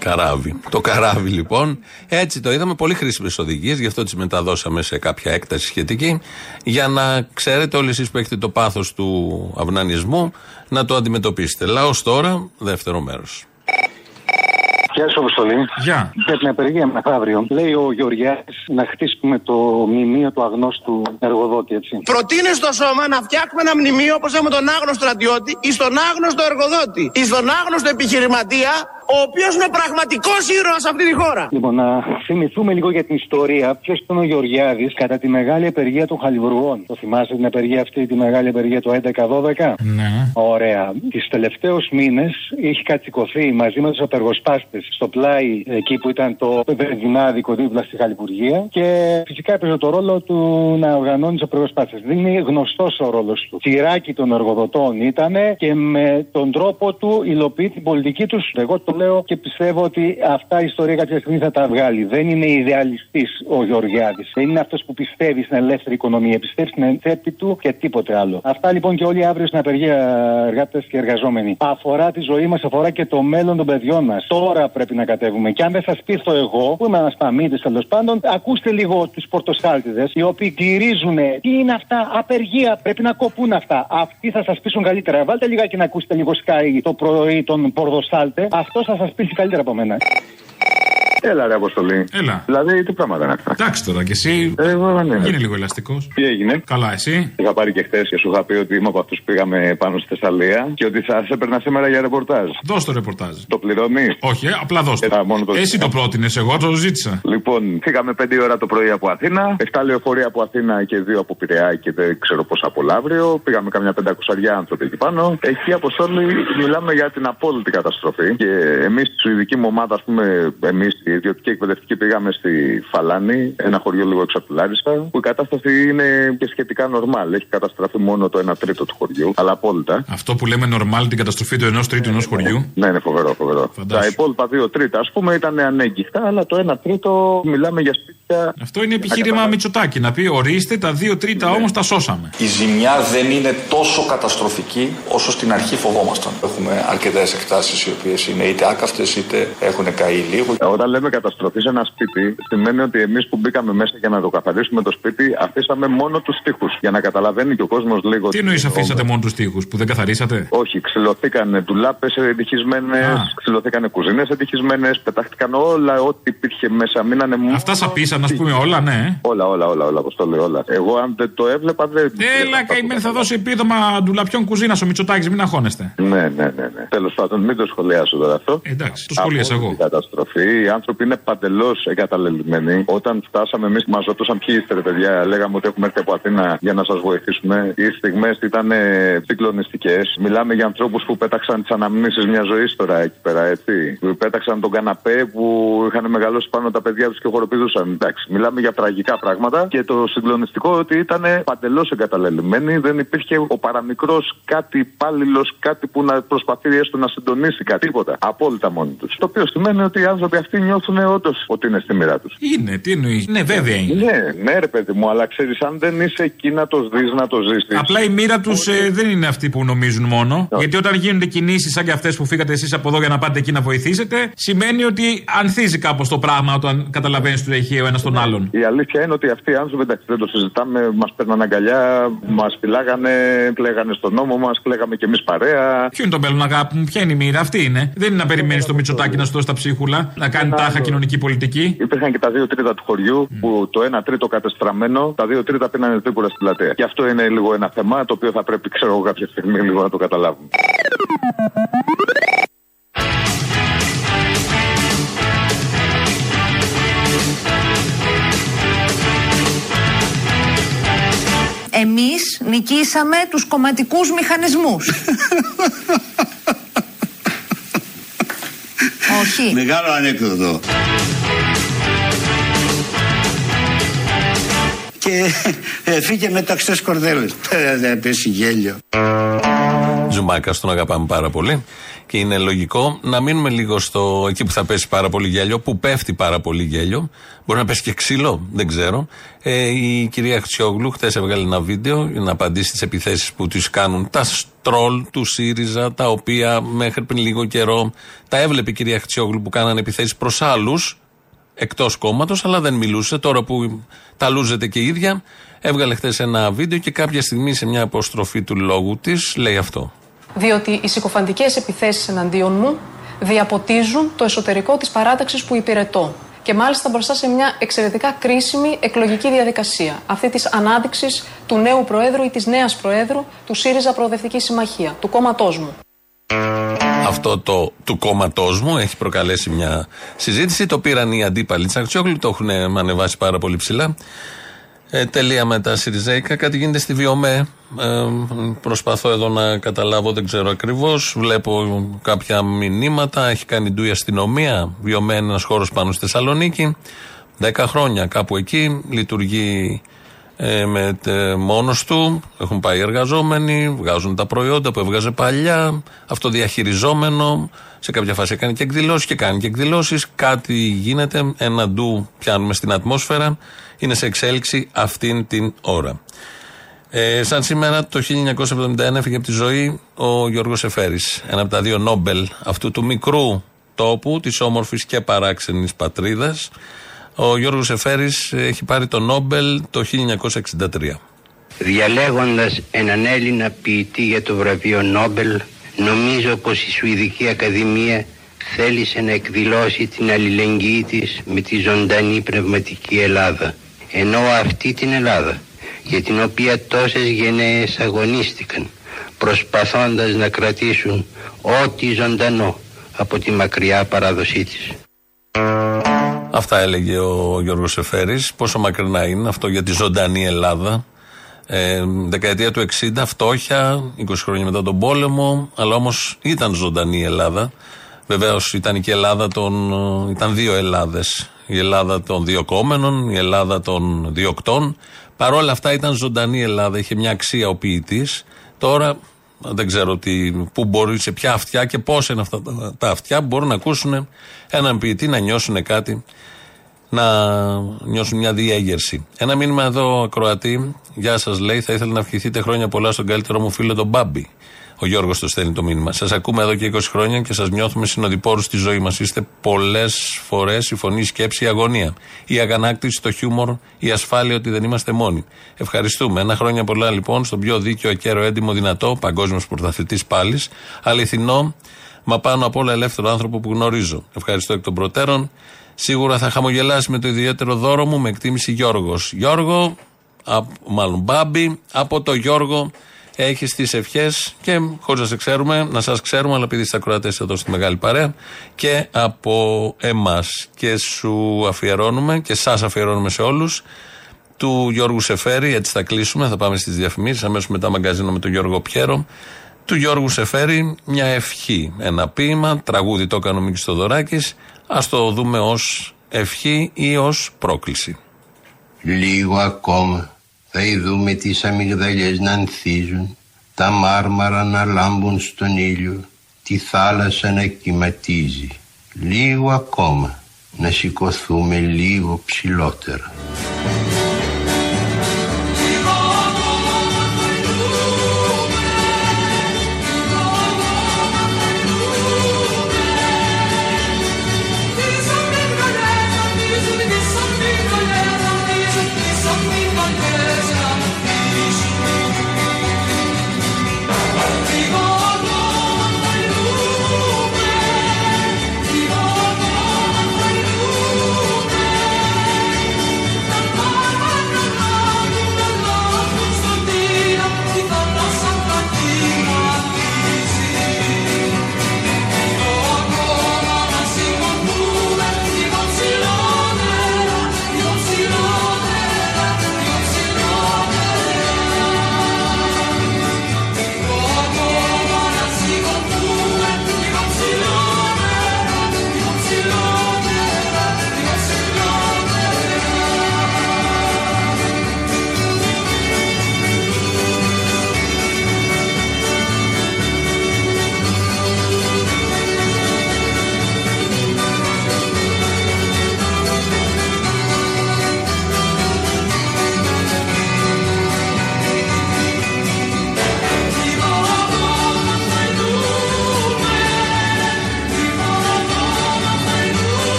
Καράβι. Το καράβι λοιπόν. Έτσι το είδαμε. Πολύ χρήσιμες οδηγίες. Γι' αυτό τις μεταδώσαμε σε κάποια έκταση σχετική. Για να ξέρετε όλοι εσείς που έχετε το πάθος του αυνανισμού να το αντιμετωπίσετε. Λαός τώρα, δεύτερο μέρος. Γεια σου, Αποστολή. Γεια. Για την απεργία μεθαύριο. Λέει ο Γεωργιάδης να χτίσουμε το μνημείο του αγνώστου εργοδότη, έτσι. Προτείνεις στο σώμα να φτιάχνουμε ένα μνημείο όπως έχουμε τον άγνωστο στρατιώτη ή στον άγνωστο εργοδότη ή στον άγνωστο επιχειρηματία, ο οποίος είναι πραγματικός ήρωας σε αυτή τη χώρα. Λοιπόν, να θυμηθούμε λίγο για την ιστορία. Ποιος ήταν ο Γεωργιάδης κατά τη μεγάλη απεργία των Χαλιβουργών; Το θυμάστε την απεργία αυτή, τη μεγάλη απεργία του 11-12. Ναι. Ωραία. Τις τελευταίους μήνες είχε κατσικωθεί μαζί με τους απεργοσπάστες στο πλάι εκεί που ήταν το βενζινάδικο δίπλα στη Χαλιβουργία και φυσικά έπαιζε το ρόλο του να οργανώνει τους απεργοσπάστες. Δεν είναι γνωστός ο ρόλος του. Τυράκι των εργοδοτών ήταν και με τον τρόπο του υλοποιεί την πολιτική τους. Εγώ το λέω και πιστεύω ότι αυτά η ιστορία κάποια στιγμή θα τα βγάλει. Δεν είναι ιδεαλιστής ο Γεωργιάδης. Δεν είναι αυτός που πιστεύει στην ελεύθερη οικονομία. Πιστεύει στην τσέπη του και τίποτε άλλο. Αυτά λοιπόν και όλοι αύριο στην απεργία εργάτες και εργαζόμενοι. Αφορά τη ζωή μας, αφορά και το μέλλον των παιδιών μας. Τώρα πρέπει να κατέβουμε. Και αν δεν σας πείθω εγώ, που είμαι ένας παμίτης τέλος πάντων, ακούστε λίγο του πορτοσάλτιδες, οι οποίοι γυρίζουν. Τι είναι αυτά, απεργία, πρέπει να κοπούν αυτά. Αυτοί θα σας πείσουν καλύτερα. Βάλτε λιγάκι να ακούσετε λίγο σκάι το πρωί τον πορδοσάλτε. Αυτός θα σας πείσει καλύτερα από μένα. Έλα, ρε Αποστολή. Έλα. Δηλαδή, τι πράγματα είναι αυτά. Εντάξει τώρα κι εσύ. Ε, εγώ δεν είμαι. Γίνε λίγο ελαστικός. Τι έγινε; Καλά, εσύ; Είχα πάρει και χθες και σου είχα πει ότι είμαι από αυτούς που πήγαμε πάνω στη Θεσσαλία και ότι θα σε έπαιρνα σήμερα για ρεπορτάζ. Δώσ' το ρεπορτάζ. Το πληρώνεις; Όχι, ε, απλά δώσ' το. Ε, μόνο το Εσύ το πρότεινες, εγώ το ζήτησα. Λοιπόν, φύγαμε 5 ώρα το πρωί από Αθήνα, 7 λεωφορεία από Αθήνα και 2 από Πειραιά και δεν ξέρω πόσα από Λαύριο. Πήγαμε καμιά 500 άνθρωποι εκεί πάνω. Εκεί από όλοι μιλάμε για την απόλυτη καταστροφή. Και εμείς, στη Σουηδική μου ομάδα, ας πούμε, εμείς, η ιδιωτική εκπαιδευτική, πήγαμε στη Φαλάνη, ένα χωριό λίγο έξω από τη Λάρισσα, που η κατάσταση είναι και σχετικά νορμάλ. Έχει καταστραφεί μόνο το 1 τρίτο του χωριού, αλλά απόλυτα. Αυτό που λέμε normal την καταστροφή του ενός τρίτου ενός χωριού; Ναι, είναι φοβερό, φοβερό. Τα υπόλοιπα δύο τρίτα, ας πούμε, ήταν ανέγκυχτα, αλλά το 1 τρίτο μιλάμε για σπίτια. Αυτό είναι επιχείρημα Μητσοτάκη να πει ορίστε, τα δύο τρίτα Ναι. όμως τα σώσαμε. Η ζημιά δεν είναι τόσο καταστροφική όσο στην αρχή φοβόμασταν. Έχουμε αρκετές εκτάσεις οι οποίες είναι είτε άκαυτες είτε έχουν καεί λίγο. Όταν λέμε λέμε καταστροφή σε ένα σπίτι, σημαίνει ότι εμείς που μπήκαμε μέσα για να το καθαρίσουμε το σπίτι, αφήσαμε μόνο τους τοίχου. Για να καταλαβαίνει και ο κόσμος λίγο. Τι εννοείς αφήσατε μόνο τους τοίχου που δεν καθαρίσατε; Όχι, ξυλωθήκαν ντουλάπες εντυχισμένες, ξυλωθήκαν κουζίνες εντυχισμένες, πετάχτηκαν όλα ό,τι υπήρχε μέσα. Μείνανε μόνο. Αυτά σαπίσαν, ας πούμε, όλα, ναι. Όλα, όλα, όλα, όλα, όπως το λέω, όλα. Εγώ αν δεν το έβλεπα, δεν. Έλα, καημένη θα δώσει επίδομα ντουλαπιών κουζίνας ο Μητσοτάκης, μην αγχώνεστε. Ναι, ναι, ναι. ναι. Τέλος πάντων, μην το σχολιάσω τώρα αυτό. Εντάξει, το σχολίασα Από εγώ. την καταστροφή. Οι άνθρωποι είναι παντελώς εγκαταλελειμμένοι. Όταν φτάσαμε εμείς, μας ρωτούσαν ποιοι είστε, ρε παιδιά. Λέγαμε ότι έχουμε έρθει από Αθήνα για να σας βοηθήσουμε. Οι στιγμές ήταν ε, συγκλονιστικές. Μιλάμε για ανθρώπους που πέταξαν τις αναμνήσεις μιας ζωής τώρα εκεί πέρα, έτσι. Που πέταξαν τον καναπέ που είχαν μεγαλώσει πάνω τα παιδιά τους και χοροπηδούσαν. Εντάξει, μιλάμε για τραγικά πράγματα. Και το συγκλονιστικό ότι ήταν παντελώς εγκαταλελειμμένοι. Δεν υπήρχε ο παραμικρός κάτι υπάλληλος, κάτι που να προσπαθεί έστω να συντονίσει κάτι. Τίποτα. Απόλυτα μόνοι τους. Το οποίο σημαίνει ότι οι άνθρωποι αυτοί νιώθουν όντως ότι είναι στη μοίρα τους. Είναι, τι εννοείς. Ναι, βέβαια είναι. Ναι, ναι, ρε παιδί μου, αλλά ξέρεις, αν δεν είσαι εκεί να το δει, να το ζήσεις. Απλά η μοίρα τους δεν είναι αυτή που νομίζουν μόνο. Γιατί όταν γίνονται κινήσεις σαν και αυτές που φύγατε εσείς από εδώ για να πάτε εκεί να βοηθήσετε, σημαίνει ότι ανθίζει κάπως το πράγμα όταν καταλαβαίνεις ότι έχει ο ένας τον άλλον. Η αλήθεια είναι ότι αυτοί οι άνθρωποι εντάξει, δεν το συζητάμε, μας παίρναν αγκαλιά, μας φυλάγανε, κλαίγανε στον νόμο μας, κλαίγαμε κι εμείς παρέα. Ποιο είναι το μέλλον, αγάπη μου, ποια είναι η μοίρα, αυτή είναι. Δεν είναι να περιμένεις το Μητσοτάκι να σου δώσει τα ψίχουλα, να κάνει τάχα κοινωνική πολιτική. Υπήρχαν και τα δύο τρίτα του χωριού που το ένα τρίτο κατεστραμμένο, τα δύο τρίτα πίνανε τρίπουρα στην πλατεία. Και αυτό είναι λίγο ένα θέμα το οποίο θα πρέπει, ξέρω εγώ, κάποια στιγμή λίγο να το καταλάβουμε. Εμείς νικήσαμε τους κομματικούς μηχανισμούς. Όχι. Μεγάλο ανέκδοτο. Και ε, φύγε με ταξιτές κορδέλες. Ε, Δεν πέσει γέλιο. Ζουμάκα, τον αγαπάμε πάρα πολύ. Και είναι λογικό να μείνουμε λίγο στο εκεί που θα πέσει πάρα πολύ γέλιο, που πέφτει πάρα πολύ γέλιο. Μπορεί να πέσει και ξύλο, δεν ξέρω. Ε, η κυρία Χτσιόγλου χθες έβγαλε ένα βίντεο για να απαντήσει στι επιθέσεις που του κάνουν τα στρόλ του ΣΥΡΙΖΑ, τα οποία μέχρι πριν λίγο καιρό τα έβλεπε η κυρία Χτσιόγλου που κάνανε επιθέσεις προς άλλους εκτός κόμματος, αλλά δεν μιλούσε. Τώρα που τα λούζεται και η ίδια, έβγαλε χθες ένα βίντεο και κάποια στιγμή σε μια αποστροφή του λόγου της λέει αυτό. Διότι οι συκοφαντικές επιθέσεις εναντίον μου διαποτίζουν το εσωτερικό της παράταξης που υπηρετώ και μάλιστα μπροστά σε μια εξαιρετικά κρίσιμη εκλογική διαδικασία αυτή της ανάδειξης του νέου Προέδρου ή της νέας Προέδρου του ΣΥΡΙΖΑ Προοδευτική Συμμαχία, του κόμματός μου. Αυτό το του κόμματός μου έχει προκαλέσει μια συζήτηση. Το πήραν οι αντίπαλοι τη Αξιόγλου, το έχουν ανεβάσει πάρα πολύ ψηλά. Ε, τελεία με τα Σιριζέικα. Κάτι γίνεται στη Βιομέ. Ε, προσπαθώ εδώ να καταλάβω, δεν ξέρω ακριβώς. Βλέπω κάποια μηνύματα. Έχει κάνει ντου η αστυνομία. Βιομέ είναι ένας χώρος πάνω στη Θεσσαλονίκη. Δέκα χρόνια κάπου εκεί. Λειτουργεί ε, με, τε, μόνος του, έχουν πάει εργαζόμενοι, βγάζουν τα προϊόντα που έβγαζε παλιά, αυτοδιαχειριζόμενο, σε κάποια φάση έκανε και εκδηλώσεις και κάνει και εκδηλώσεις. Κάτι γίνεται, ένα ντου πιάνουμε στην ατμόσφαιρα, είναι σε εξέλιξη αυτήν την ώρα. Ε, σαν σήμερα το 1971 έφυγε από τη ζωή ο Γιώργος Εφέρης, ένα από τα δύο Νόμπελ αυτού του μικρού τόπου, της όμορφης και παράξενης πατρίδας. Ο Γιώργος Εφέρης έχει πάρει το Νόμπελ το 1963. Διαλέγοντας έναν Έλληνα ποιητή για το βραβείο Νόμπελ, νομίζω πως η Σουηδική Ακαδημία θέλησε να εκδηλώσει την αλληλεγγύη της με τη ζωντανή πνευματική Ελλάδα. Ενώ αυτή την Ελλάδα, για την οποία τόσες γενναίες αγωνίστηκαν, προσπαθώντας να κρατήσουν ό,τι ζωντανό από τη μακριά παράδοσή της. Αυτά έλεγε ο Γιώργος Εφέρης. Πόσο μακρινά είναι αυτό για τη ζωντανή Ελλάδα; Ε, δεκαετία του 60, φτώχεια, 20 χρόνια μετά τον πόλεμο, αλλά όμως ήταν ζωντανή η Ελλάδα. Βεβαίως ήταν και η Ελλάδα των. ήταν δύο Ελλάδες. Η Ελλάδα των διοκόμενων, η Ελλάδα των διοκτών. Παρ' όλα αυτά ήταν ζωντανή η Ελλάδα, είχε μια αξία ο ποιητής. Τώρα δεν ξέρω τι, πού μπορεί, σε ποια αυτιά και πώς είναι αυτά τα, τα αυτιά που μπορούν να ακούσουν έναν ποιητή να νιώσουν κάτι να νιώσουν μια διέγερση. Ένα μήνυμα εδώ, Κροατή. Γεια σας, λέει. Θα ήθελα να ευχηθείτε χρόνια πολλά στον καλύτερό μου φίλο τον Μπάμπη. Ο Γιώργος το στέλνει το μήνυμα. Σας ακούμε εδώ και 20 χρόνια και σας νιώθουμε συνοδοιπόρους στη ζωή μας. Είστε πολλές φορές η φωνή, η σκέψη, η αγωνία. Η αγανάκτηση, το χιούμορ, η ασφάλεια ότι δεν είμαστε μόνοι. Ευχαριστούμε. Ένα χρόνια πολλά λοιπόν στον πιο δίκαιο, ακέραιο, έντιμο, δυνατό, παγκόσμιος πρωταθλητής πάλι, αληθινό, μα πάνω απ' όλα ελεύθερο άνθρωπο που γνωρίζω. Ευχαριστώ εκ των προτέρων. Σίγουρα θα χαμογελάσει με το ιδιαίτερο δώρο μου με εκτίμηση Γιώργος. Γιώργο, α, μάλλον Μπάμπη, από το Γιώργο έχεις τις ευχές και χωρίς να σε ξέρουμε, να σας ξέρουμε, αλλά επειδή είστε ακροατές εδώ στη μεγάλη παρέα και από εμάς. Και σου αφιερώνουμε και σας αφιερώνουμε σε όλους του Γιώργου Σεφέρη, έτσι θα κλείσουμε, θα πάμε στις διαφημίσεις, αμέσως μετά μαγκαζίνο με τον Γιώργο Πιέρο. Του Γιώργου Σεφέρη μια ευχή, ένα ποίημα, τραγούδι το έκανε ο Μίκης Θοδωράκης, ας το δούμε ως ευχή ή ως πρόκληση. Λίγο ακόμα θα ειδούμε τις αμυγδαλιές να ανθίζουν, τα μάρμαρα να λάμπουν στον ήλιο, τη θάλασσα να κυματίζει. Λίγο ακόμα να σηκωθούμε λίγο ψηλότερα.